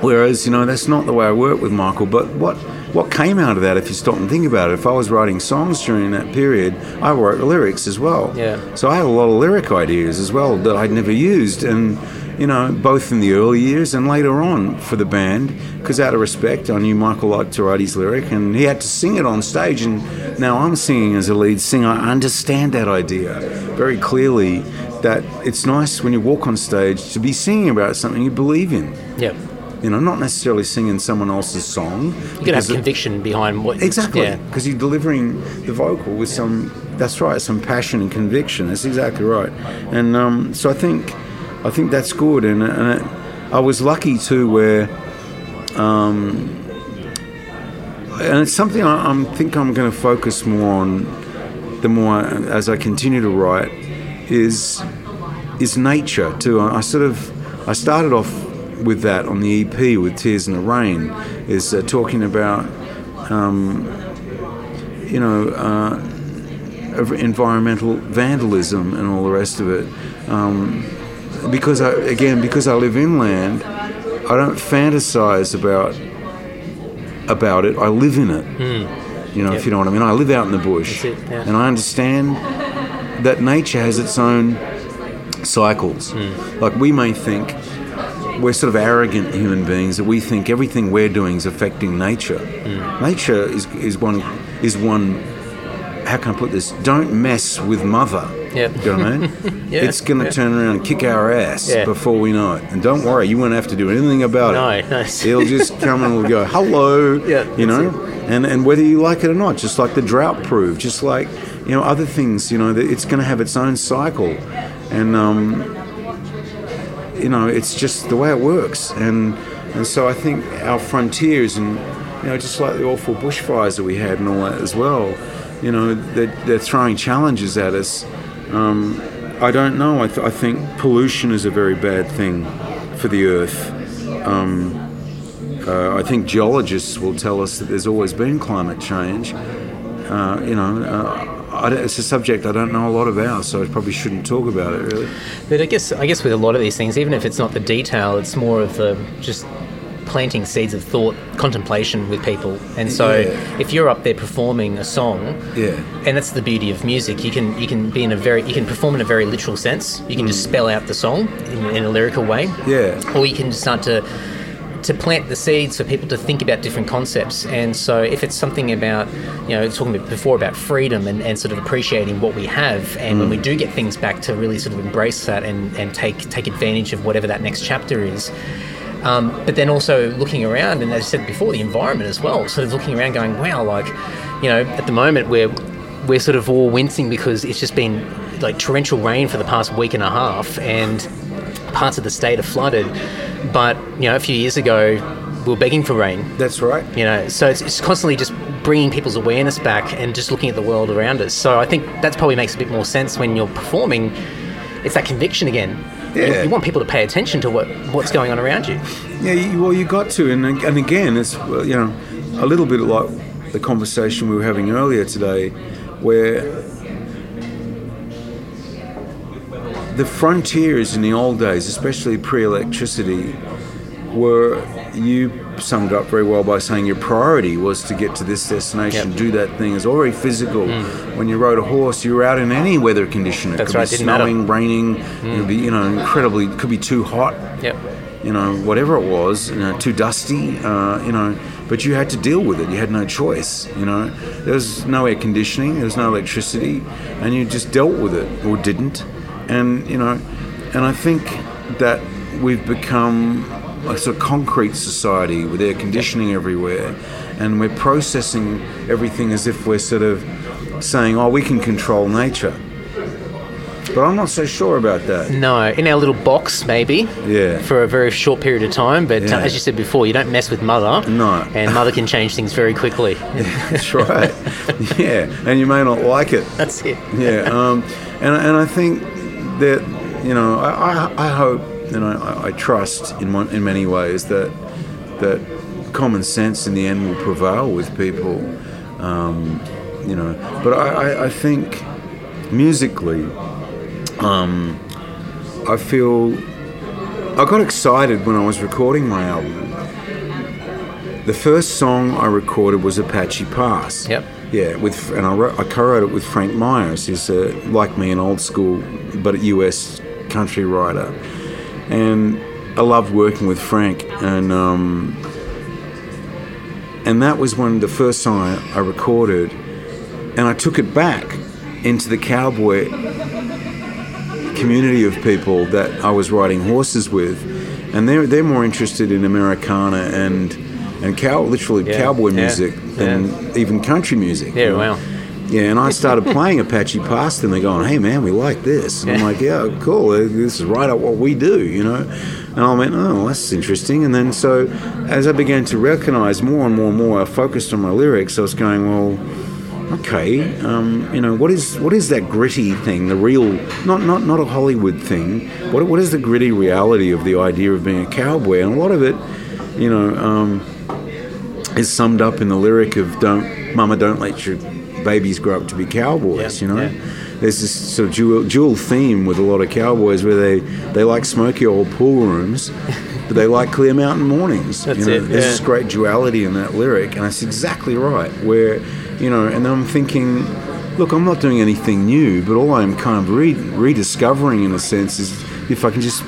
Whereas, you know, that's not the way I work with Michael. But what what came out of that, if you stop and think about it, if I was writing songs during that period, I wrote lyrics as well. Yeah. So I had a lot of lyric ideas as well that I'd never used, and you know, both in the early years and later on for the band, because out of respect, I knew Michael liked to write his lyric, and he had to sing it on stage. And now I'm singing as a lead singer. I understand that idea very clearly. That it's nice when you walk on stage to be singing about something you believe in. yeah. You know, not necessarily singing someone else's song. You can have because it- conviction behind what. Exactly, Yeah. because you're delivering the vocal with some. That's right, some passion and conviction. That's exactly right. And um, so I think, I think that's good. And, and it, I was lucky too, where, um, and it's something I, I think I'm going to focus more on. The more I, as I continue to write, is is nature too. I, I sort of I started off with that on the EP with Tears in the Rain, is uh, talking about um, you know uh, environmental vandalism and all the rest of it. Um, because I, again, because I live inland, I don't fantasize about about it. I live in it. You know, if you know what I mean. I live out in the bush, it, yeah. and I understand that nature has its own cycles. Like we may think we're sort of arrogant human beings that we think everything we're doing is affecting nature. Nature is, is one is one. How can I put this? Don't mess with mother. Do you know what I mean? Yeah, It's going to yeah. turn around and kick our ass Yeah. before we know it. And don't worry, you won't have to do anything about No, it. no. It'll just come and it'll go, hello. Yeah, You know? And, and whether you like it or not, just like the drought proved, just like, you know, other things, you know, that it's going to have its own cycle. And, um, you know, it's just the way it works. And, and so I think our frontiers and, you know, just like the awful bushfires that we had and all that as well, you know, they're, they're throwing challenges at us. Um, I don't know. I, th- I think pollution is a very bad thing for the earth. Um, uh, I think geologists will tell us that there's always been climate change. Uh, you know, uh, it's a subject I don't know a lot about, so I probably shouldn't talk about it really. But I guess I guess with a lot of these things, even if it's not the detail, it's more of the just planting seeds of thought, contemplation with people. And so, Yeah. if you're up there performing a song, Yeah. and that's the beauty of music, you can you can be in a very you can perform in a very literal sense. You can just spell out the song in, in a lyrical way, Mm. Yeah. or you can start to to plant the seeds for people to think about different concepts. And so, if it's something about, you know, talking before about freedom and, and sort of appreciating what we have, and when we do get things back, to really sort of embrace that and, and take take advantage of whatever that next chapter is. Um, but then also looking around, and as I said before, the environment as well. Sort of looking around, going, wow, like, you know, at the moment we're we're sort of all wincing because it's just been like torrential rain for the past week and a half, and parts of the state are flooded. But you know, a few years ago, we were begging for rain. That's right. You know, so it's, it's constantly just bringing people's awareness back and just looking at the world around us. So I think that probably makes a bit more sense when you're performing. It's that conviction again. Yeah. You want people to pay attention to what what's going on around you. Yeah, you, well, you got to, and and again, it's well, you know, a little bit like the conversation we were having earlier today, where the frontiers in the old days, especially pre-electricity, were you summed up very well by saying your priority was to get to this destination, Yep. do that thing. It's all very physical. When you rode a horse, you were out in any weather condition. It That's could right, be didn't matter. snowing, raining. It would be you know incredibly. It could be too hot Yep. you know, whatever it was, you know, too dusty, uh, you know, but you had to deal with it. You had no choice, you know. There was no air conditioning, there was no electricity, and you just dealt with it or didn't. And, you know, and I think that we've become a sort of concrete society with air conditioning everywhere, and we're processing everything as if we're sort of saying, oh, we can control nature. But I'm not so sure about that. No, in our little box maybe. Yeah. For a very short period of time, but Yeah. uh, as you said before, you don't mess with mother. No. And mother can change things very quickly. That's right. yeah, and you may not like it. That's it. Yeah, um, and and I think that you know I, I, I hope and I, I trust in one, in many ways that that common sense in the end will prevail with people. Um, you know, but I, I, I think musically, um, I feel I got excited when I was recording my album. The first song I recorded was Apache Pass. Yep. Yeah, with and I, wrote, I co-wrote it with Frank Myers, who's uh, like me, an old school but a US country writer, and I loved working with Frank, and um, and that was when the first song I, I recorded, and I took it back into the cowboy community of people that I was riding horses with, and they're they're more interested in Americana and and cow literally Yeah, cowboy yeah, music than even country music. Yeah, wow. Yeah, and I started playing Apache Pass, and they're going, "Hey, man, we like this." And I'm like, "Yeah, cool. This is right up what we do," you know. And I went, "Oh, that's interesting." And then so, as I began to recognize more and more and more, I focused on my lyrics. I was going, "Well, okay, um, you know, what is what is that gritty thing? The real, not not not a Hollywood thing. What what is the gritty reality of the idea of being a cowboy? And a lot of it, you know." Um, is summed up in the lyric of "Don't, Mama, don't let your babies grow up to be cowboys." Yeah, you know, yeah. there's this sort of dual, dual theme with a lot of cowboys where they they like smoky old pool rooms, but they like clear mountain mornings. That's you know, it, There's this great duality in that lyric, and that's exactly right. Where you know, and I'm thinking. Look, I'm not doing anything new, but all I'm kind of re- rediscovering, in a sense, is if I can just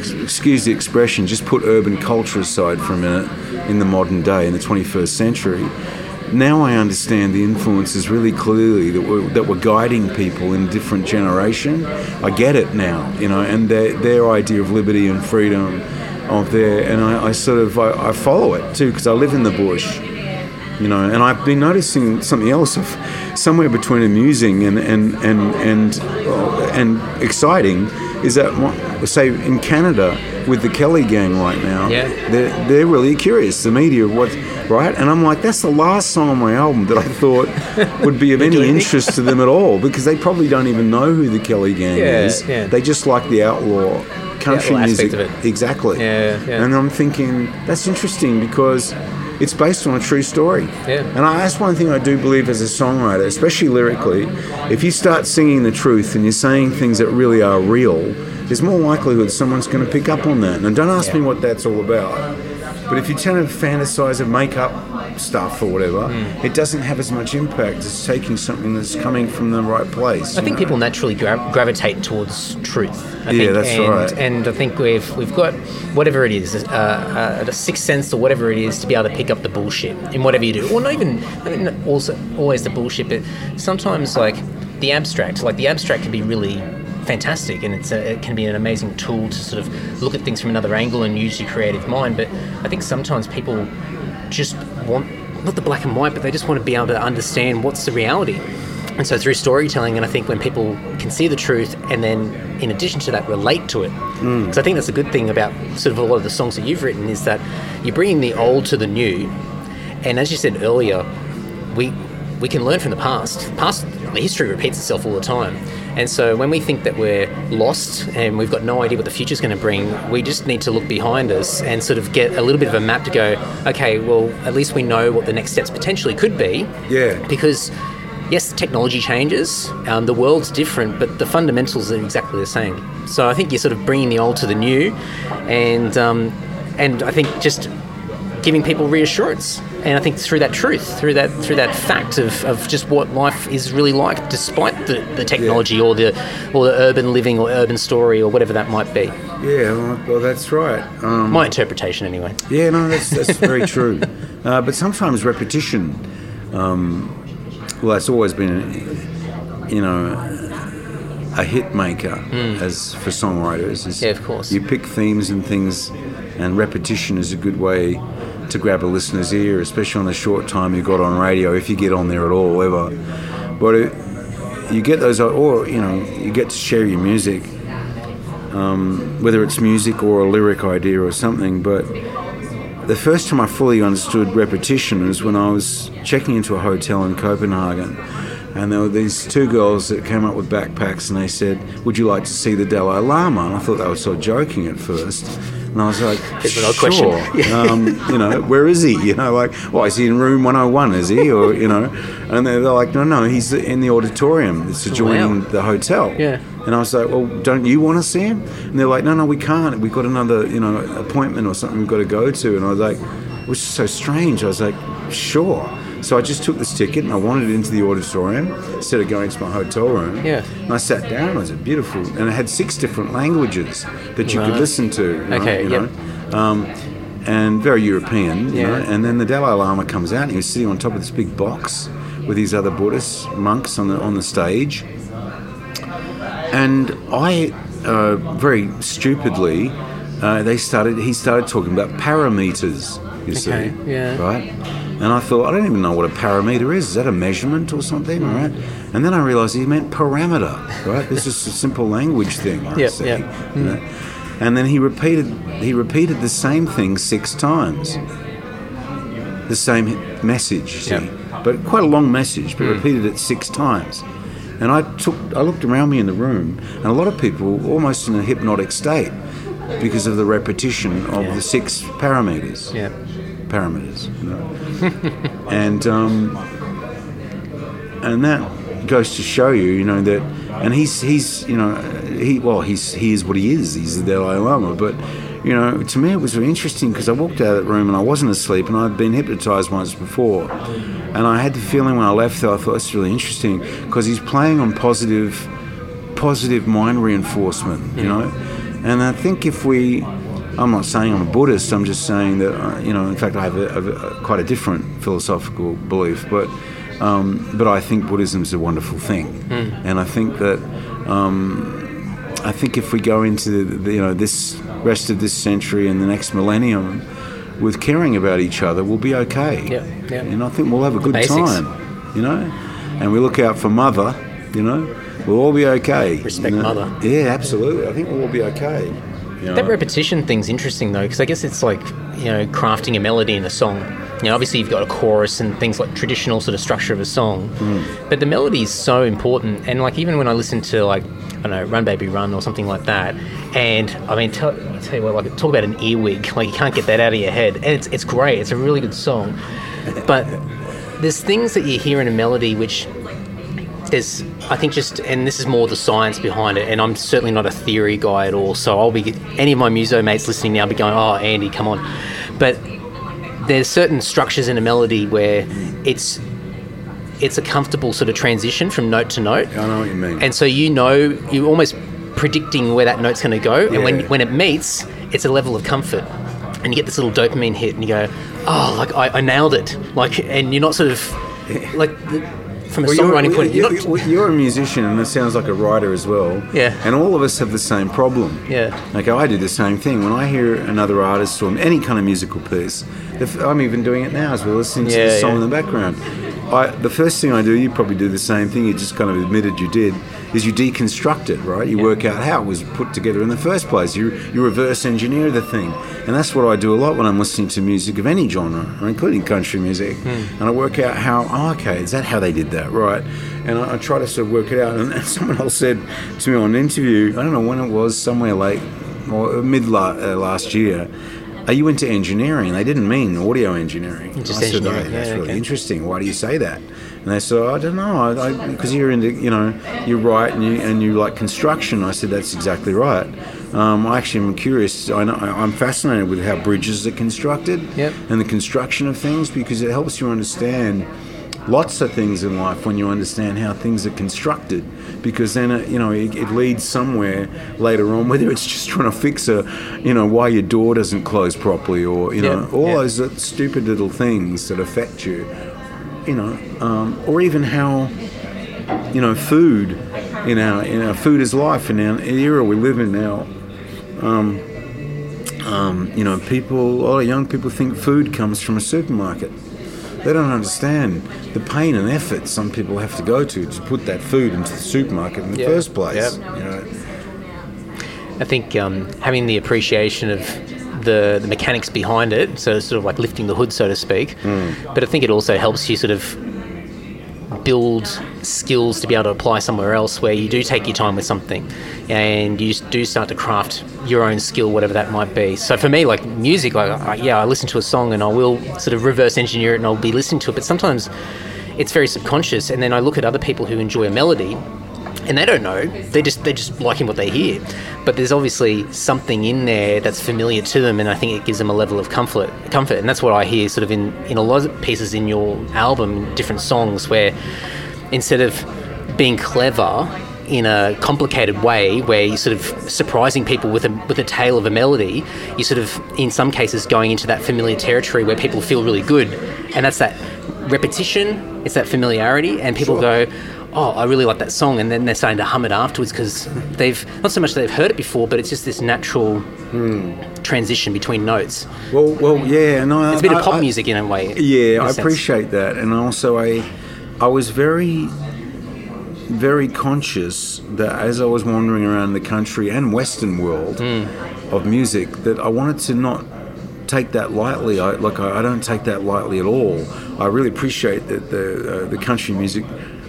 excuse the expression, just put urban culture aside for a minute in the modern day, in the 21st century. Now I understand the influences really clearly that were, that were guiding people in a different generation. I get it now, you know, and their, their idea of liberty and freedom of their, and I, I sort of, I, I follow it too, because I live in the bush you know and i've been noticing something else of somewhere between amusing and and and and, and exciting is that say in canada with the kelly gang right now Yeah. they're, they're really curious the media what right and i'm like that's the last song on my album that i thought would be of any interest to them at all because they probably don't even know who the kelly gang Yeah, is yeah. they just like the outlaw country aspect music of it. exactly Yeah, yeah. and i'm thinking that's interesting because it's based on a true story. Yeah. And I, that's one thing I do believe as a songwriter, especially lyrically. If you start singing the truth and you're saying things that really are real, there's more likelihood someone's going to pick up on that. And don't ask me what that's all about. But if you tend to fantasize and make up stuff or whatever, Hmm. it doesn't have as much impact as taking something that's coming from the right place. I think know? people naturally gra- gravitate towards truth. I Yeah, think, that's and, right. And I think we've we've got whatever it is, uh, uh, a sixth sense or whatever it is, to be able to pick up the bullshit in whatever you do, or not even I mean, also always the bullshit, but sometimes like the abstract. Like the abstract can be really fantastic, and it's a, it can be an amazing tool to sort of look at things from another angle and use your creative mind. But I think sometimes people just want not the black and white, but they just want to be able to understand what's the reality. And so through storytelling, and I think when people can see the truth and then, in addition to that, relate to it. Mm. Because I think that's a good thing about sort of a lot of the songs that you've written is that you're bringing the old to the new. And as you said earlier, we we can learn from the past. Past the history repeats itself all the time. And so when we think that we're lost and we've got no idea what the future's going to bring, we just need to look behind us and sort of get a little bit of a map to go, okay, well, at least we know what the next steps potentially could be. Yeah. Because yes, technology changes, um, the world's different, but the fundamentals are exactly the same. So I think you're sort of bringing the old to the new, and um, and I think just giving people reassurance. And I think through that truth, through that through that fact of, of just what life is really like, despite the, the technology or the or the urban living or urban story or whatever that might be. Yeah, well, well that's right. Um, My interpretation, anyway. Yeah, no, that's, that's very true. Uh, but sometimes repetition, um, well, that's always been, you know, a hit maker as for songwriters. Hmm. Yeah, of course. You pick themes and things, and repetition is a good way to grab a listener's ear, especially on the short time you got on radio, if you get on there at all ever. But it, you get those, or you know, you get to share your music um, whether it's music or a lyric idea or something. But the first time I fully understood repetition was when I was checking into a hotel in Copenhagen. And there were these two girls that came up with backpacks and they said, Would you like to see the Dalai Lama? And I thought they were sort of joking at first. And I was like, Bit of an odd sure. question. um, you know, where is he? You know, like, well, is he in room 101? Is he? Or, you know, and they're, they're like, no, no, he's in the auditorium It's adjoining Wow. the hotel. Yeah. And I was like, well, don't you want to see him? And they're like, no, no, we can't. We've got another, you know, appointment or something we've got to go to. And I was like, it was so strange. I was like, sure. So I just took this ticket and I wandered into the auditorium instead of going to my hotel room. Yeah. And I sat down. It was beautiful. And it had six different languages that you could listen to. you know, Okay, you yep. know. Um, and very European, you Yeah. know. And then the Dalai Lama comes out and he was sitting on top of this big box with these other Buddhist monks on the on the stage. And I, uh, very stupidly, uh, they started. He started talking about parameters. You Okay, see, yeah. right? And I thought, I don't even know what a parameter is. Is that a measurement or something? Mm. Right? And then I realised he meant parameter. Right? This is a simple language thing. I Yep, yep. you know? And then he repeated. He repeated the same thing six times. The same message. See, Yep. but quite a long message, but repeated it six times. And I took, I looked around me in the room, and a lot of people were almost in a hypnotic state because of the repetition of the six parameters. Yeah. Parameters. You know? and um, and that goes to show you, you know, that, and he's he's you know he well he's he is what he is. He's the Dalai Lama, but. You know, to me it was really interesting because I walked out of that room and I wasn't asleep and I'd been hypnotized once before. And I had the feeling when I left there, I thought it's really interesting because he's playing on positive, positive mind reinforcement, you know. And I think if we, I'm not saying I'm a Buddhist. I'm just saying that uh, you know. In fact, I have a, a, quite a different philosophical belief, but um, but I think Buddhism is a wonderful thing, and I think that. Um, I think if we go into the, the, you know this rest of this century and the next millennium with caring about each other, we'll be okay. Yeah, yeah. And I think we'll have a good time, you know. And we look out for mother, you know, we'll all be okay. Respect you know? mother. Yeah, absolutely. I think we'll all be okay. You know. That repetition thing's interesting though, because I guess it's like you know crafting a melody in a song. You know, obviously you've got a chorus and things like traditional sort of structure of a song, hmm. but the melody is so important. And like even when I listen to like I don't know Run Baby Run or something like that, and I mean tell, tell you what, like talk about an earwig, like you can't get that out of your head, and it's it's great. It's a really good song, but there's things that you hear in a melody which there's I think just and this is more the science behind it and I'm certainly not a theory guy at all so I'll be any of my muso mates listening now be going oh Andy come on. But there's certain structures in a melody where it's it's a comfortable sort of transition from note to note. I know what you mean. and so you know you're almost predicting where that note's going to go and when when it meets it's a level of comfort. And you get this little dopamine hit and you go oh like I, I nailed it. Like and you're not sort of like the, from a Well, songwriting point of view you're, you're, you're a musician, and it sounds like a writer as well. Yeah. And all of us have the same problem. Yeah. Like I do the same thing when I hear another artist or any kind of musical piece. If, I'm even doing it now as we're listening to Yeah, the song yeah. in the background. I, the first thing I do, you probably do the same thing. You just kind of admitted you did, is you deconstruct it, right? You work out how it was put together in the first place. You you reverse engineer the thing, and that's what I do a lot when I'm listening to music of any genre, including country music. And I work out how, oh, okay, is that how they did that, right? And I, I try to sort of work it out. And, and someone else said to me on an interview, I don't know when it was, somewhere late or mid la- uh, last year. Are you into engineering? They didn't mean audio engineering. Just I said, engineering, "Oh, that's yeah, really okay. interesting. Why do you say that? And they said, oh, I don't know, because you're into, you know, you're right, and you and you like construction. I said that's exactly right. Um, I actually am curious. I I'm fascinated with how bridges are constructed Yep. and the construction of things because it helps you understand lots of things in life when you understand how things are constructed because then it, you know it, it leads somewhere later on whether it's just trying to fix a you know why your door doesn't close properly or you know Yeah, all yeah. those uh, stupid little things that affect you you know um, or even how you know food in our in our food is life in our era we live in now um, um, you know people a lot of young people think food comes from a supermarket they don't understand the pain and effort some people have to go to to put that food into the supermarket in the Yeah. first place. Yeah. You know, I think um, having the appreciation of the, the mechanics behind it, so sort of like lifting the hood, so to speak. But I think it also helps you sort of build skills to be able to apply somewhere else where you do take your time with something and you do start to craft your own skill whatever that might be. So for me like music like I, yeah i listen to a song and i will sort of reverse engineer it and i'll be listening to it but sometimes it's very subconscious and then i look at other people who enjoy a melody and they don't know. They just they're just liking what they hear. But there's obviously something in there that's familiar to them and i think it gives them a level of comfort comfort. And that's what i hear sort of in in a lot of pieces in your album different songs where instead of being clever in a complicated way where you're sort of surprising people with a with a tale of a melody you're sort of in some cases going into that familiar territory where people feel really good. And that's that repetition it's that familiarity and people go oh i really like that song and then they're starting to hum it afterwards because they've not so much that they've heard it before but it's just this natural transition between notes well, well, yeah, no, it's a bit I- of pop I- music in a way Yeah, a I sense. appreciate that, and also I, I was very, very conscious that as I was wandering around the country and Western world Hmm. of music, that I wanted to not take that lightly. I like I, I don't take that lightly at all. I really appreciate that the uh, the country music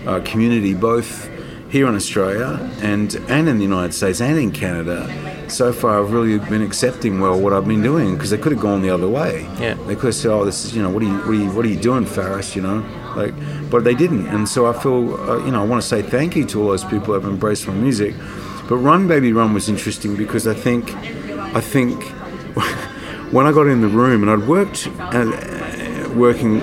uh, community, both here in Australia and and in the United States and in Canada, so far I've really been accepting well what I've been doing because they could have gone the other way. Yeah. They could have said, "Oh, this is you know what are you what are you, what are you doing, Farriss?" You know, like, but they didn't, and so I feel uh, you know I want to say thank you to all those people that have embraced my music. But Run Baby Run was interesting because I think I think when I got in the room and I'd worked uh, working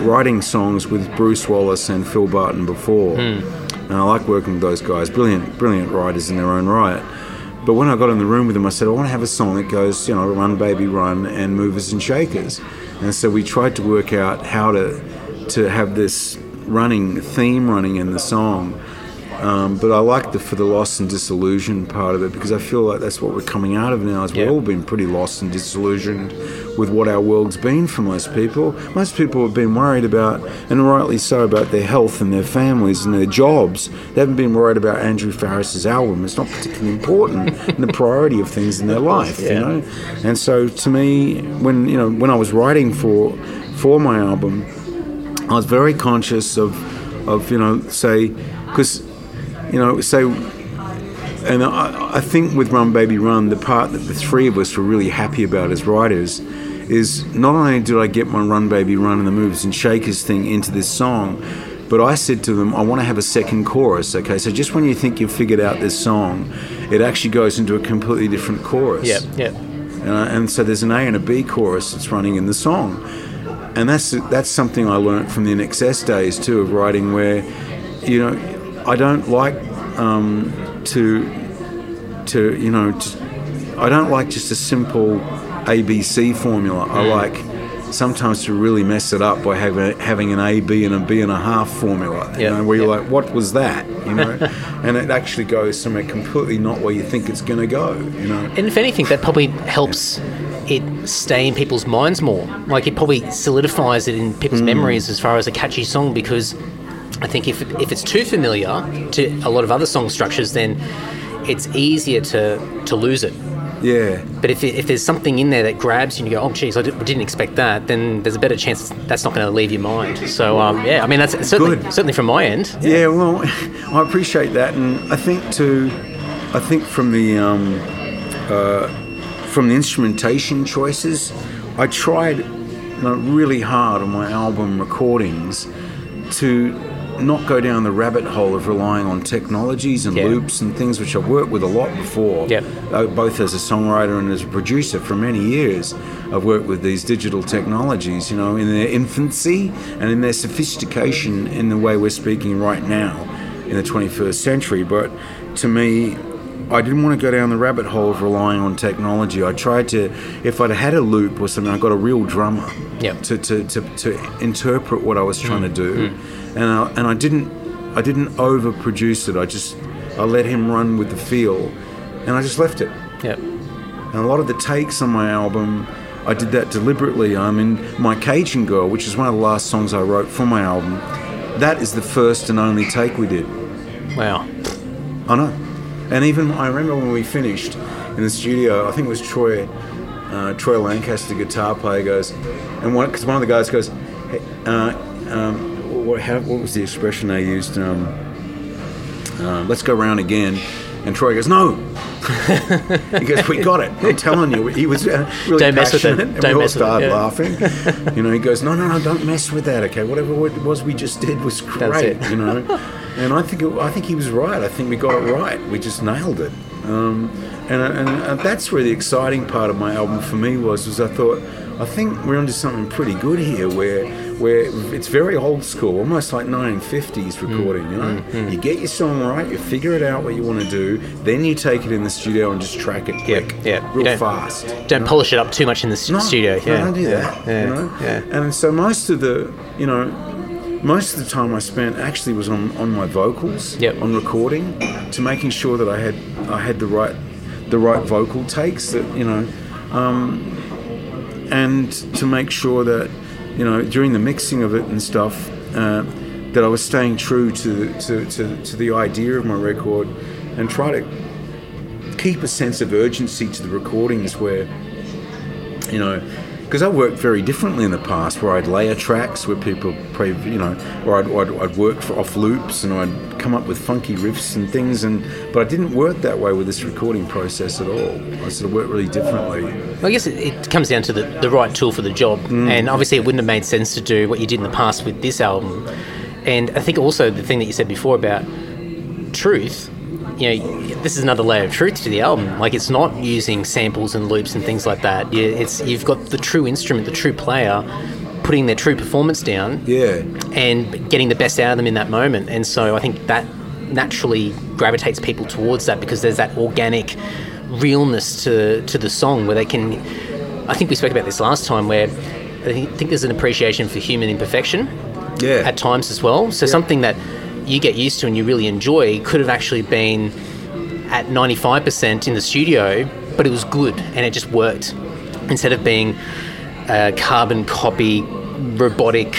writing songs with Bruce Wallace and Phil Barton before, and I like working with those guys, brilliant brilliant writers in their own right. But when I got in the room with them, I said, I want to have a song that goes, you know, run, baby, run, and movers and shakers. And so we tried to work out how to to have this running theme running in the song. Um, but I like the for the loss and disillusion part of it because I feel like that's what we're coming out of now. Is we've all been pretty lost and disillusioned with what our world's been for most people. Most people have been worried about, and rightly so, about their health and their families and their jobs. They haven't been worried about Andrew Farriss's album. It's not particularly important in the priority of things in their life, you know. And so, to me, when you know, when I was writing for for my album, I was very conscious of, of you know, say, because, you know, say, and I, I think with Run Baby Run, the part that the three of us were really happy about as writers is not only did I get my Run Baby Run and the Moves and Shakers thing into this song, but I said to them, I want to have a second chorus. Okay, so just when you think you've figured out this song, it actually goes into a completely different chorus. yeah yeah And, I, and so there's an A and a B chorus that's running in the song. And that's that's something I learnt from the INXS days too of writing where, you know, I don't like um, to to you know to, I don't like just a simple ABC formula. I mm. like sometimes to really mess it up by having having an A, B, and a B and a half formula. You Yeah, know, where you're yeah. like, what was that? You know, and it actually goes somewhere completely not where you think it's going to go. You know. And if anything, that probably helps it stay in people's minds more. Like it probably solidifies it in people's mm. memories as far as a catchy song because I think if, if it's too familiar to a lot of other song structures, then it's easier to, to lose it. Yeah. But if, it, if there's something in there that grabs you and you go, oh, geez, I didn't expect that, then there's a better chance that's not going to leave your mind. So, um, yeah, I mean, that's certainly, Good. certainly from my end. Yeah, well, I appreciate that, and I think too, I think from the um, uh, from the instrumentation choices, I tried really hard on my album recordings to not go down the rabbit hole of relying on technologies and Yeah. loops and things which I've worked with a lot before. Yeah. Uh, both as a songwriter and as a producer for many years, I've worked with these digital technologies, you know, in their infancy and in their sophistication in the way we're speaking right now in the 21st century. But to me, I didn't want to go down the rabbit hole of relying on technology. I tried to, if I'd had a loop or something, I got a real drummer Yep. to, to, to, to interpret what I was trying to do, and I, and I didn't I didn't overproduce it. I just I let him run with the feel, and I just left it. Yeah. And a lot of the takes on my album, I did that deliberately. I mean, my Cajun Girl, which is one of the last songs I wrote for my album, that is the first and only take we did. Wow. I know. And even I remember when we finished in the studio, I think it was Troy, uh, Troy Lancaster, guitar player, goes, and one because one of the guys goes, hey, uh, um, what, how, what was the expression they used? Um, uh, let's go round again. And Troy goes, no. he goes, we got it. I'm telling you. He was uh, really Don't mess with it. passionate, and Don't we all mess with it, started yeah. laughing. you know, he goes, no, no, no, don't mess with that. Okay, whatever it was we just did was great. it. You know, and I think it, I think he was right. I think we got it right. We just nailed it. Um, and, and, and that's where the exciting part of my album for me was. Was I thought I think we're onto something pretty good here, where where it's very old school, almost like 1950s recording. Mm, you know, mm, mm. you get your song right, you figure it out what you want to do, then you take it in the studio and just track it Yeah, quick, yeah. You real don't- fast. Don't polish it up too much in the s- No, studio. no, Yeah. don't do that. Yeah. You know? yeah. And so most of the, you know, most of the time I spent actually was on, on my vocals, Yep. on recording, to making sure that I had I had the right the right vocal takes that you know, um, and to make sure that you know during the mixing of it and stuff uh, that I was staying true to, to, to, to the idea of my record and try to keep a sense of urgency to the recordings where you know, because I worked very differently in the past, where I'd layer tracks where people, play, you know, or I'd, I'd, I'd work for, off loops and I'd come up with funky riffs and things, and but I didn't work that way with this recording process at all. I sort of worked really differently. Well, I guess it, it comes down to the, the right tool for the job. Mm. And obviously, it wouldn't have made sense to do what you did in the past with this album. And I think also the thing that you said before about truth, you know, this is another layer of truth to the album. Like, it's not using samples and loops and things like that. It's, you've got the true instrument, the true player, putting their true performance down Yeah, and getting the best out of them in that moment. And so I think that naturally gravitates people towards that because there's that organic realness to, to the song where they can. I think we spoke about this last time where I think think there's an appreciation for human imperfection yeah, at times as well. So something that you get used to and you really enjoy could have actually been at 95% in the studio, but it was good and it just worked instead of being a carbon copy, robotic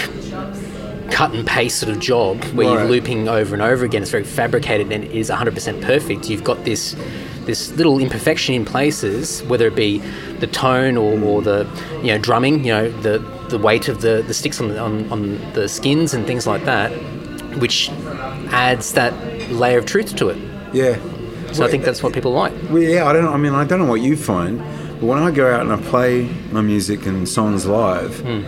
cut and paste sort of job where you're looping over and over again. It's very fabricated and it is 100% perfect. You've got this this little imperfection in places, whether it be the tone or, or the you know drumming, you know the the weight of the, the sticks on, the- on on the skins and things like that, which adds that layer of truth to it. yeah. So I think that's what people like. Well, yeah, I don't. I mean, I don't know what you find, but when I go out and I play my music and songs live, hmm.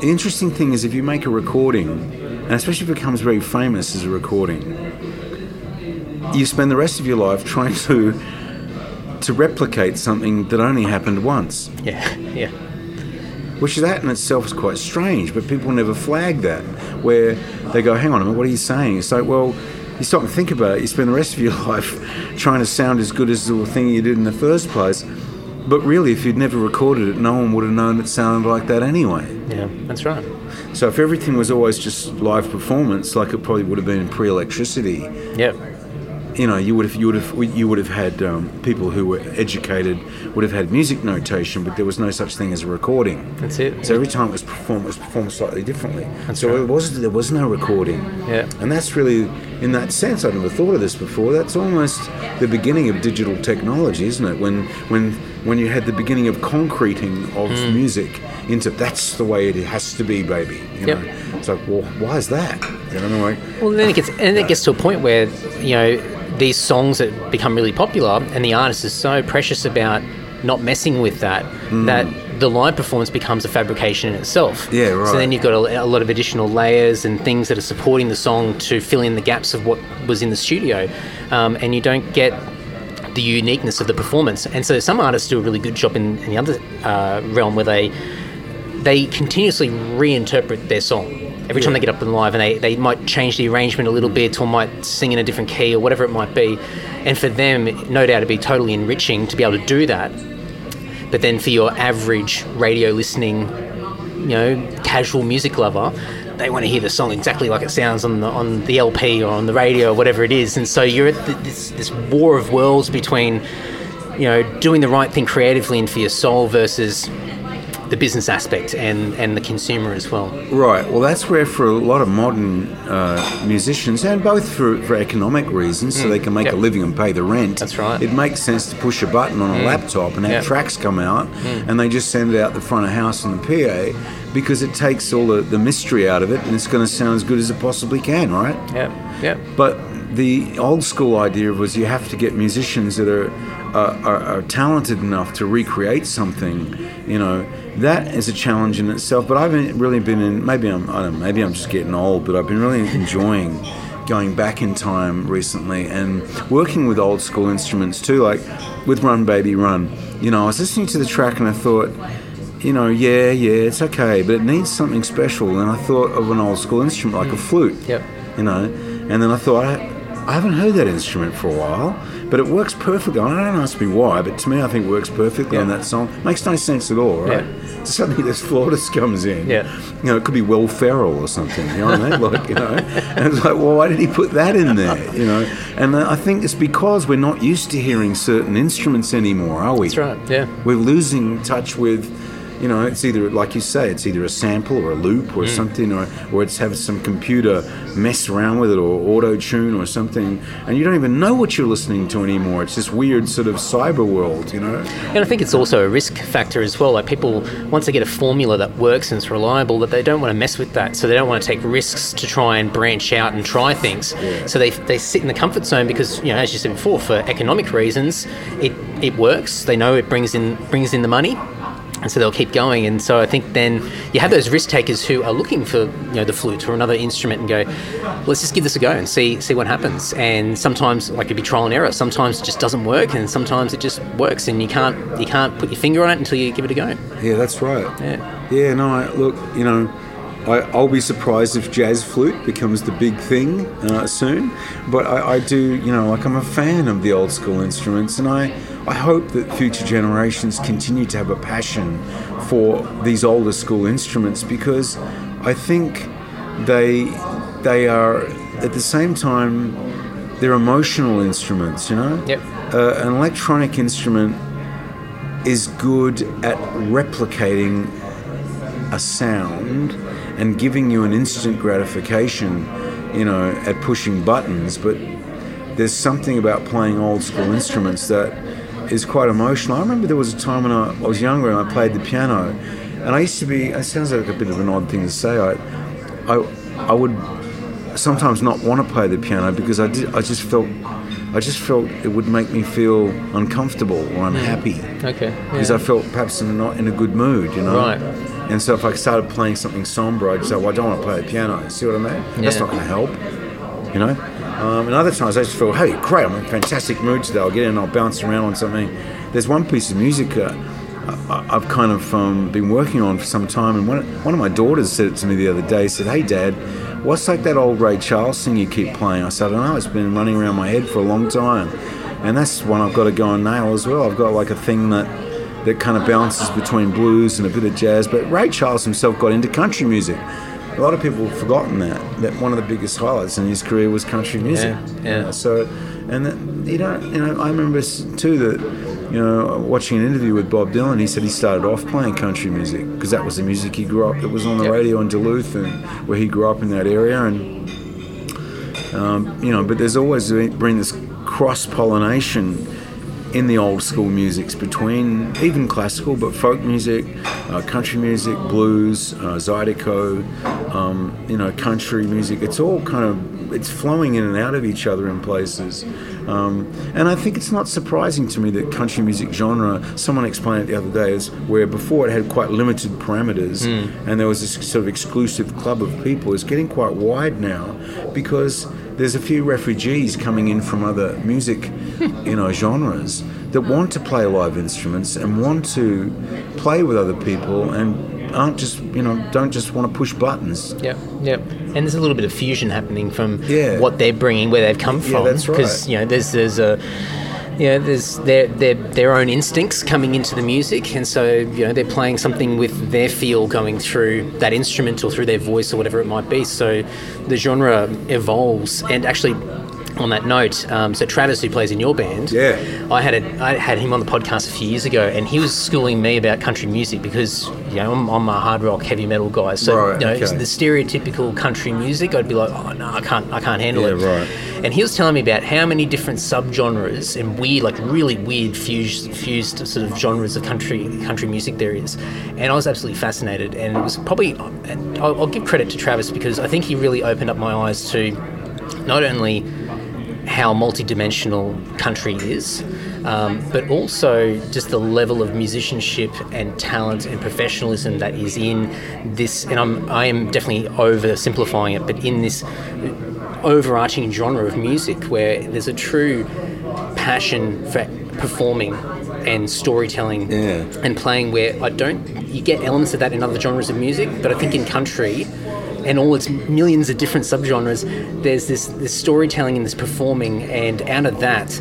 the interesting thing is if you make a recording, and especially if it becomes very famous as a recording, you spend the rest of your life trying to to replicate something that only happened once, Yeah, yeah, which that in itself is quite strange. But people never flag that, where they go, "Hang on a minute, what are you saying?" It's like, well. You stop and think about it. You spend the rest of your life trying to sound as good as the thing you did in the first place. But really, if you'd never recorded it, no one would have known it sounded like that anyway. yeah. That's right. So if everything was always just live performance, like it probably would have been pre-electricity, Yeah, you know, you would have you would have you would have had um, people who were educated would have had music notation, but there was no such thing as a recording. That's it. So every time it was performed, it was performed slightly differently. so right. it was there was no recording. Yeah. And that's really, in that sense, I never thought of this before. That's almost the beginning of digital technology, isn't it? When when when you had the beginning of concreting of Mm. music into that's the way it has to be, baby. You Yep. know, it's like, well, why is that? You know, like, Well, then it gets and then it gets to a point where you know these songs that become really popular, and the artist is so precious about not messing with that Mm. that the live performance becomes a fabrication in itself. Yeah, right. So then you've got a, a lot of additional layers and things that are supporting the song to fill in the gaps of what was in the studio, um, and you don't get the uniqueness of the performance. And so some artists do a really good job in, in the other uh, realm where they they continuously reinterpret their song. Every time they get up and live, and they, they might change the arrangement a little mm. bit, or might sing in a different key, or whatever it might be. And for them, no doubt, it'd be totally enriching to be able to do that. But then for your average radio listening, you know, casual music lover, they want to hear the song exactly like it sounds on the on the LP or on the radio or whatever it is. And so you're at this this war of worlds between, you know, doing the right thing creatively and for your soul versus the business aspect and and the consumer as well. Right. Well, that's where for a lot of modern uh, musicians, and both for, for economic reasons, so mm. they can make Yep. a living and pay the rent. That's right. It makes sense to push a button on a mm. laptop and have Yep. tracks come out, mm. and they just send it out the front of house in the PA because it takes all the, the mystery out of it, and it's going to sound as good as it possibly can, right? Yeah, yeah. But the old school idea was you have to get musicians that are, uh, are, are talented enough to recreate something. You know, that is a challenge in itself. But I've been- really been in. Maybe I'm. I don't know. Maybe I'm just getting old. But I've been really enjoying going back in time recently and working with old school instruments too, like with Run Baby Run. You know, I was listening to the track and I thought. You know, yeah, yeah, it's okay, but it needs something special. And I thought of an old school instrument like a flute Yep. you know. And then I thought, I, haven't heard that instrument for a while, but it works perfectly. I don't ask me why, but to me, I think it works perfectly on that song. Makes no sense at all, right? Suddenly, this flautist comes in. Yeah. You know, it could be Will Ferrell or something. You know what I mean? Like, you know, and it's like, well, why did he put that in there? You know, and I think it's because we're not used to hearing certain instruments anymore, are we? That's right, yeah. We're losing touch with you know, it's either like you say, it's either a sample or a loop Mm. or something, or or it's have some computer mess around with it or auto tune or something, and you don't even know what you're listening to anymore. It's this weird sort of cyber world, you know. And I think it's also a risk factor as well. Like people, once they get a formula that works and it's reliable, that they don't want to mess with that. So they don't want to take risks to try and branch out and try things. So they, they sit in the comfort zone because, you know, as you said before, for economic reasons, it, it works. They know it brings in brings in the money. And so they'll keep going, and so I think then you have those risk takers who are looking for you know the flute or another instrument and go, let's just give this a go and see see what happens. And sometimes like it'd be trial and error. Sometimes it just doesn't work, and sometimes it just works, and you can't you can't put your finger on it until you give it a go. Yeah, that's right. Yeah. Yeah, no, I, look, you know, I, I'll be surprised if jazz flute becomes the big thing uh, soon. But I, I do, you know, like I'm a fan of the old school instruments, and I, I hope that future generations continue to have a passion for these older school instruments because I think they they are at the same time they're emotional instruments, you know. Yep. Uh, an electronic instrument is good at replicating a sound and giving you an instant gratification, you know, at pushing buttons, but there's something about playing old school instruments that is quite emotional. I remember there was a time when I, I was younger and I played the piano, and I used to be. It sounds like a bit of an odd thing to say. I, I, I would sometimes not want to play the piano because I did. I just felt. I just felt it would make me feel uncomfortable or hmm. unhappy Okay. because I felt perhaps I'm not in a good mood, you know. Right. And so if I started playing something somber, I'd say, "Well, I don't want to play the piano." See what I mean? Yeah. That's not going to help, you know. Um, and other times I just feel, "Hey, great! I'm in a fantastic mood today. I'll get in, I'll bounce around on something." There's one piece of music uh, I- I've kind of um, been working on for some time, and one one of my daughters said it to me the other day. Said, "Hey, Dad." What's like that old Ray Charles thing you keep playing? I said, I don't know, it's been running around my head for a long time. And that's one I've got to go and nail as well. I've got like a thing that that kind of bounces between blues and a bit of jazz. But Ray Charles himself got into country music. A lot of people have forgotten that that one of the biggest highlights in his career was country music. Yeah, yeah. So, and that, you don't, you know, I remember too that, you know, watching an interview with Bob Dylan, he said he started off playing country music because that was the music he grew up. It was on the Yep. radio in Duluth and where he grew up in that area, and um, you know, but there's always been this cross pollination in the old school musics between even classical but folk music, uh, country music, blues, uh, zydeco, um, you know, country music. It's all kind of it's flowing in and out of each other in places. Um, and I think it's not surprising to me that country music genre, someone explained it the other day, is where before it had quite limited parameters and there was this sort of exclusive club of people, is getting quite wide now because there's a few refugees coming in from other music, you know, genres that want to play live instruments and want to play with other people and aren't just, you know, don't just want to push buttons. Yep, yep. And there's a little bit of fusion happening from Yeah. what they're bringing, where they've come Yeah, from. that's right. Because you know, there's there's a know, there's their their their own instincts coming into the music, and so you know they're playing something with their feel going through that instrument or through their voice or whatever it might be. So the genre evolves, and actually. On that note, um, so Travis, who plays in your band, Yeah. I had a, I had him on the podcast a few years ago, and he was schooling me about country music because you know I'm, I'm a hard rock, heavy metal guy. So Right, you know, okay. the stereotypical country music, I'd be like, oh no, I can't, I can't handle Yeah, it. right. And he was telling me about how many different subgenres and weird, like really weird fused, fused sort of genres of country country music there is. And I was absolutely fascinated. And it was probably, and I'll, I'll give credit to Travis because I think he really opened up my eyes to not only how multidimensional country is, um, but also just the level of musicianship and talent and professionalism that is in this. And I'm I am definitely oversimplifying it, but in this overarching genre of music where there's a true passion for performing and storytelling Yeah. and playing where I don't you get elements of that in other genres of music but I think in country and all its millions of different subgenres there's this this storytelling and this performing and out of that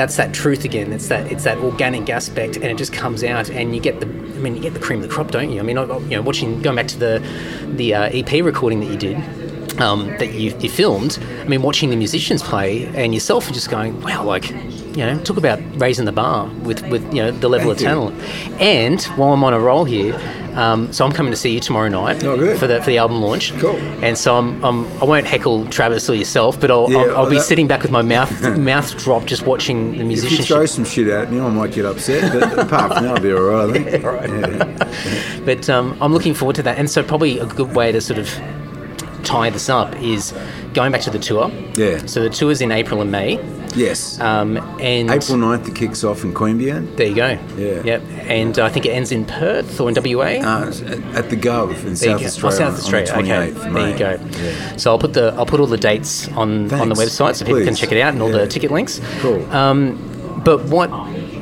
that's that truth again. It's that it's that organic aspect and it just comes out and you get the I mean you get the cream of the crop don't you? I mean you know watching going back to the the uh, EP recording that you did um, that you, you filmed, I mean, watching the musicians play and yourself are just going, wow, like, you know, talk about raising the bar with, with you know, the level Thank of talent. And while I'm on a roll here, um, so I'm coming to see you tomorrow night Oh, for the for the album launch. Cool. And so I'm, I'm I won't heckle Travis or yourself, but I'll, Yeah, I'll, I'll be that- sitting back with my mouth mouth dropped, just watching the If you throw some shit at me, I might get upset, but apart from that, I'll be all right, I think. Yeah. But um, I'm looking forward to that. And so probably a good way to sort of tie this up is going back to the tour. Yeah. So the tour's in April and May. Yes. Um, and April 9th, it kicks off in Queanbeyan. There you go. Yeah. Yep. And I think it ends in Perth or in WA. Uh, at the Gov in South. Australia. Oh, South on the Australia. okay. 28th of There you go. Yeah. So I'll put the I'll put all the dates on on the website so people can check it out and all Yeah. the ticket links. Cool. Um, but what?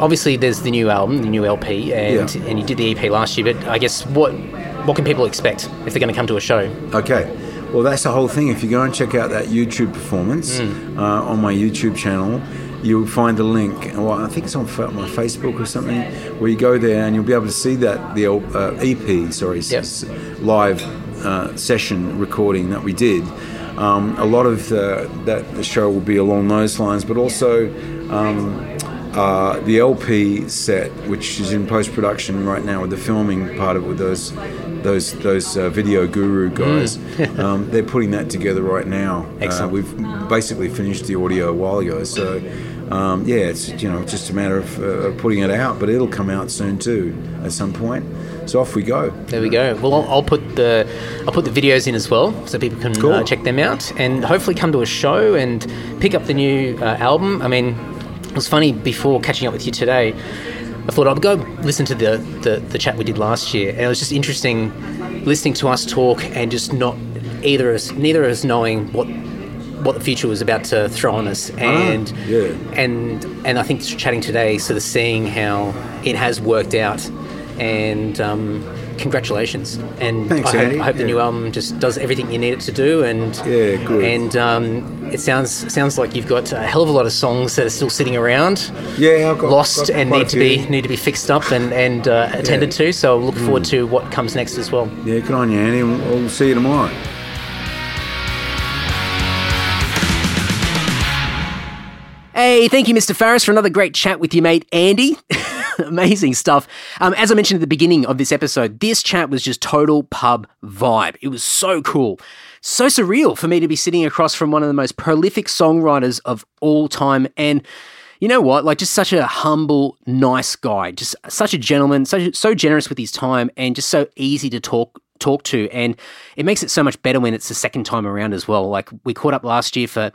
Obviously, there's the new album, the new LP, and Yeah. and you did the EP last year. But I guess what what can people expect if they're going to come to a show? Okay. Well, that's the whole thing. If you go and check out that YouTube performance Hmm. uh, on my YouTube channel, you'll find a link. Well, I think it's on my Facebook or something, where you go there and you'll be able to see that the uh, EP, sorry, Yep. live uh, session recording that we did. Um, a lot of the, that the show will be along those lines, but also. Um, uh, the LP set, which is in post production right now with the filming part of it with those those those uh, video guru guys, um, they're putting that together right now. Uh, Excellent. we've basically finished the audio a while ago, so um, yeah, it's you know just a matter of uh, putting it out, but it'll come out soon too at some point. So off we go. There we go. Well, I'll, I'll put the I'll put the videos in as well, so people can Cool. uh, check them out and hopefully come to a show and pick up the new uh, album. I mean, was funny before catching up with you today. I thought I'd go listen to the, the, the chat we did last year, and it was just interesting listening to us talk and just not either of us neither of us knowing what what the future was about to throw on us, and yeah. and and I think chatting today, sort of seeing how it has worked out, and um, congratulations. And Thanks, I hope, I hope the new album just does everything you need it to do, and Yeah, good. and um, it sounds sounds like you've got a hell of a lot of songs that are still sitting around, Yeah, I've got lost got and need to be need to be fixed up and and uh, attended to. So look forward to what comes next as well. Yeah, good on you, Andy. and We'll we'll see you tomorrow. Hey, thank you, Mr. Farriss, for another great chat with you, mate, Andy. Amazing stuff. Um, as I mentioned at the beginning of this episode, this chat was just total pub vibe. It was so cool. So surreal for me to be sitting across from one of the most prolific songwriters of all time. And you know what? Like, just such a humble, nice guy. Just such a gentleman, so, so generous with his time, and just so easy to talk talk to. And it makes it so much better when it's the second time around as well. Like, we caught up last year for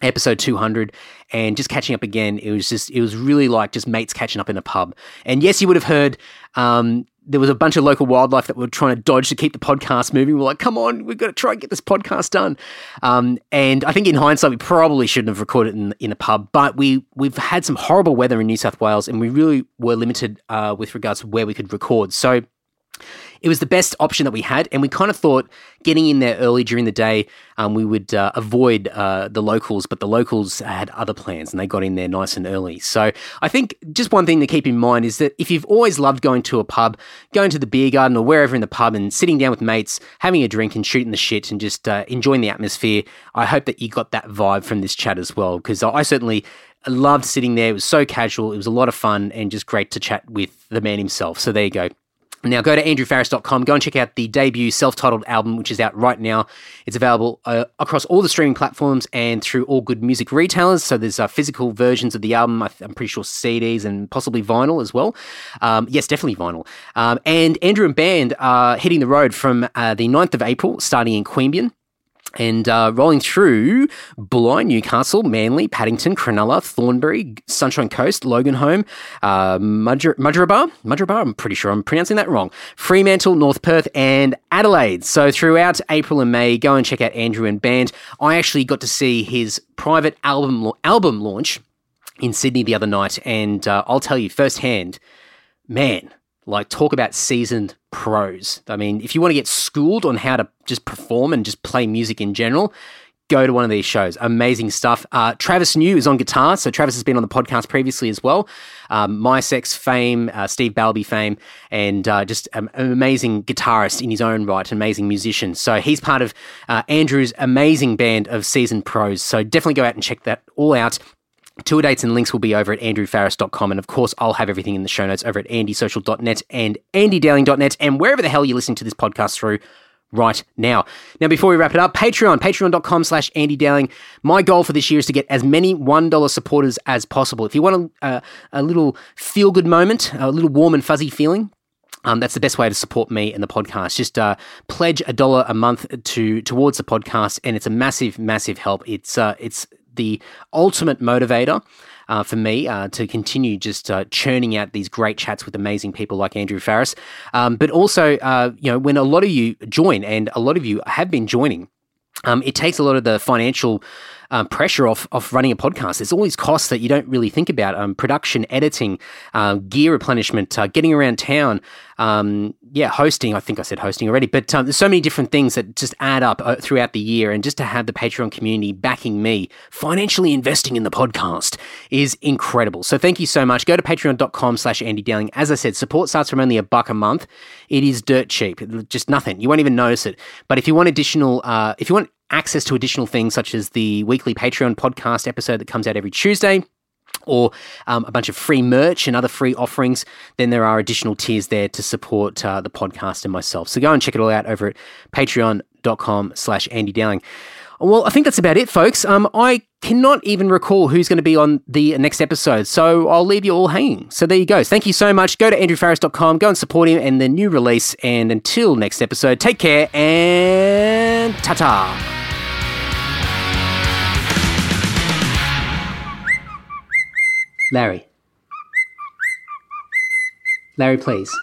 episode 200 and just catching up again it was just it was really like just mates catching up in a pub. And yes you would have heard um, there was a bunch of local wildlife that were trying to dodge to keep the podcast moving. We're like come on we've got to try and get this podcast done. Um, and i think in hindsight we probably shouldn't have recorded in, in a pub but we we've had some horrible weather in new south wales and we really were limited uh, with regards to where we could record. So it was the best option that we had, and we kind of thought getting in there early during the day, um, we would uh, avoid uh, the locals, but the locals had other plans and they got in there nice and early. So I think just one thing to keep in mind is that if you've always loved going to a pub, going to the beer garden or wherever in the pub and sitting down with mates, having a drink and shooting the shit and just uh, enjoying the atmosphere, I hope that you got that vibe from this chat as well, because I certainly loved sitting there. It was so casual, it was a lot of fun, and just great to chat with the man himself. So there you go. Now go to andrewfarriss.com, go and check out the debut self-titled album, which is out right now. It's available uh, across all the streaming platforms and through all good music retailers. So there's uh, physical versions of the album. I I'm pretty sure CDs and possibly vinyl as well. Um, yes, definitely vinyl. Um, and Andrew and band are hitting the road from uh, the 9th of April, starting in Queanbeyan and uh, rolling through Bulli, Newcastle, Manly, Paddington, Cronulla, Thornbury, Sunshine Coast, Loganholme, uh, Mudger- Mudgeeraba, Mudgeeraba, I'm pretty sure I'm pronouncing that wrong, Fremantle, North Perth, and Adelaide. So throughout April and May, go and check out Andrew and Band. I actually got to see his private album album launch in Sydney the other night, and uh, I'll tell you firsthand, man, like talk about seasoned pros. I mean, if you want to get schooled on how to just perform and just play music in general, go to one of these shows. Amazing stuff. Uh, Travis New is on guitar, so Travis has been on the podcast previously as well. Um, Mi-Sex fame, uh, Steve Balbi fame, and uh, just an amazing guitarist in his own right, an amazing musician. So he's part of uh, Andrew's amazing band of seasoned pros. So definitely go out and check that all out. Tour dates and links will be over at andrewfarriss.com. And of course, I'll have everything in the show notes over at andysocial.net and andydowling.net and wherever the hell you're listening to this podcast through right now. Now, before we wrap it up, Patreon, patreon.com slash Andy Dowling. My goal for this year is to get as many $1 supporters as possible. If you want a, a, a little feel good moment, a little warm and fuzzy feeling, um, that's the best way to support me and the podcast. Just uh, pledge a dollar a month to towards the podcast, and it's a massive, massive help. It's uh, it's the ultimate motivator. Uh, for me uh, to continue just uh, churning out these great chats with amazing people like Andrew Farriss, um, but also uh, you know when a lot of you join and a lot of you have been joining, um, it takes a lot of the financial um, pressure off off running a podcast. There's all these costs that you don't really think about: um, production, editing, uh, gear replenishment, uh, getting around town, um, yeah, hosting. I think I said hosting already, but um, there's so many different things that just add up uh, throughout the year. And just to have the Patreon community backing me, financially investing in the podcast, is incredible. So thank you so much. Go to patreon.com/slash Andy Dowling. As I said, support starts from only a buck a month. It is dirt cheap, just nothing. You won't even notice it. But if you want additional, uh, if you want access to additional things such as the weekly Patreon podcast episode that comes out every Tuesday, or um, a bunch of free merch and other free offerings, then there are additional tiers there to support uh, the podcast and myself. So go and check it all out over at patreon.com slash Andy Dowling. Well, I think that's about it, folks. Um, I cannot even recall who's going to be on the next episode, so I'll leave you all hanging. So there you go. Thank you so much. Go to andrewfarriss.com, go and support him and the new release. And until next episode, take care and ta ta. Larry. Larry, please.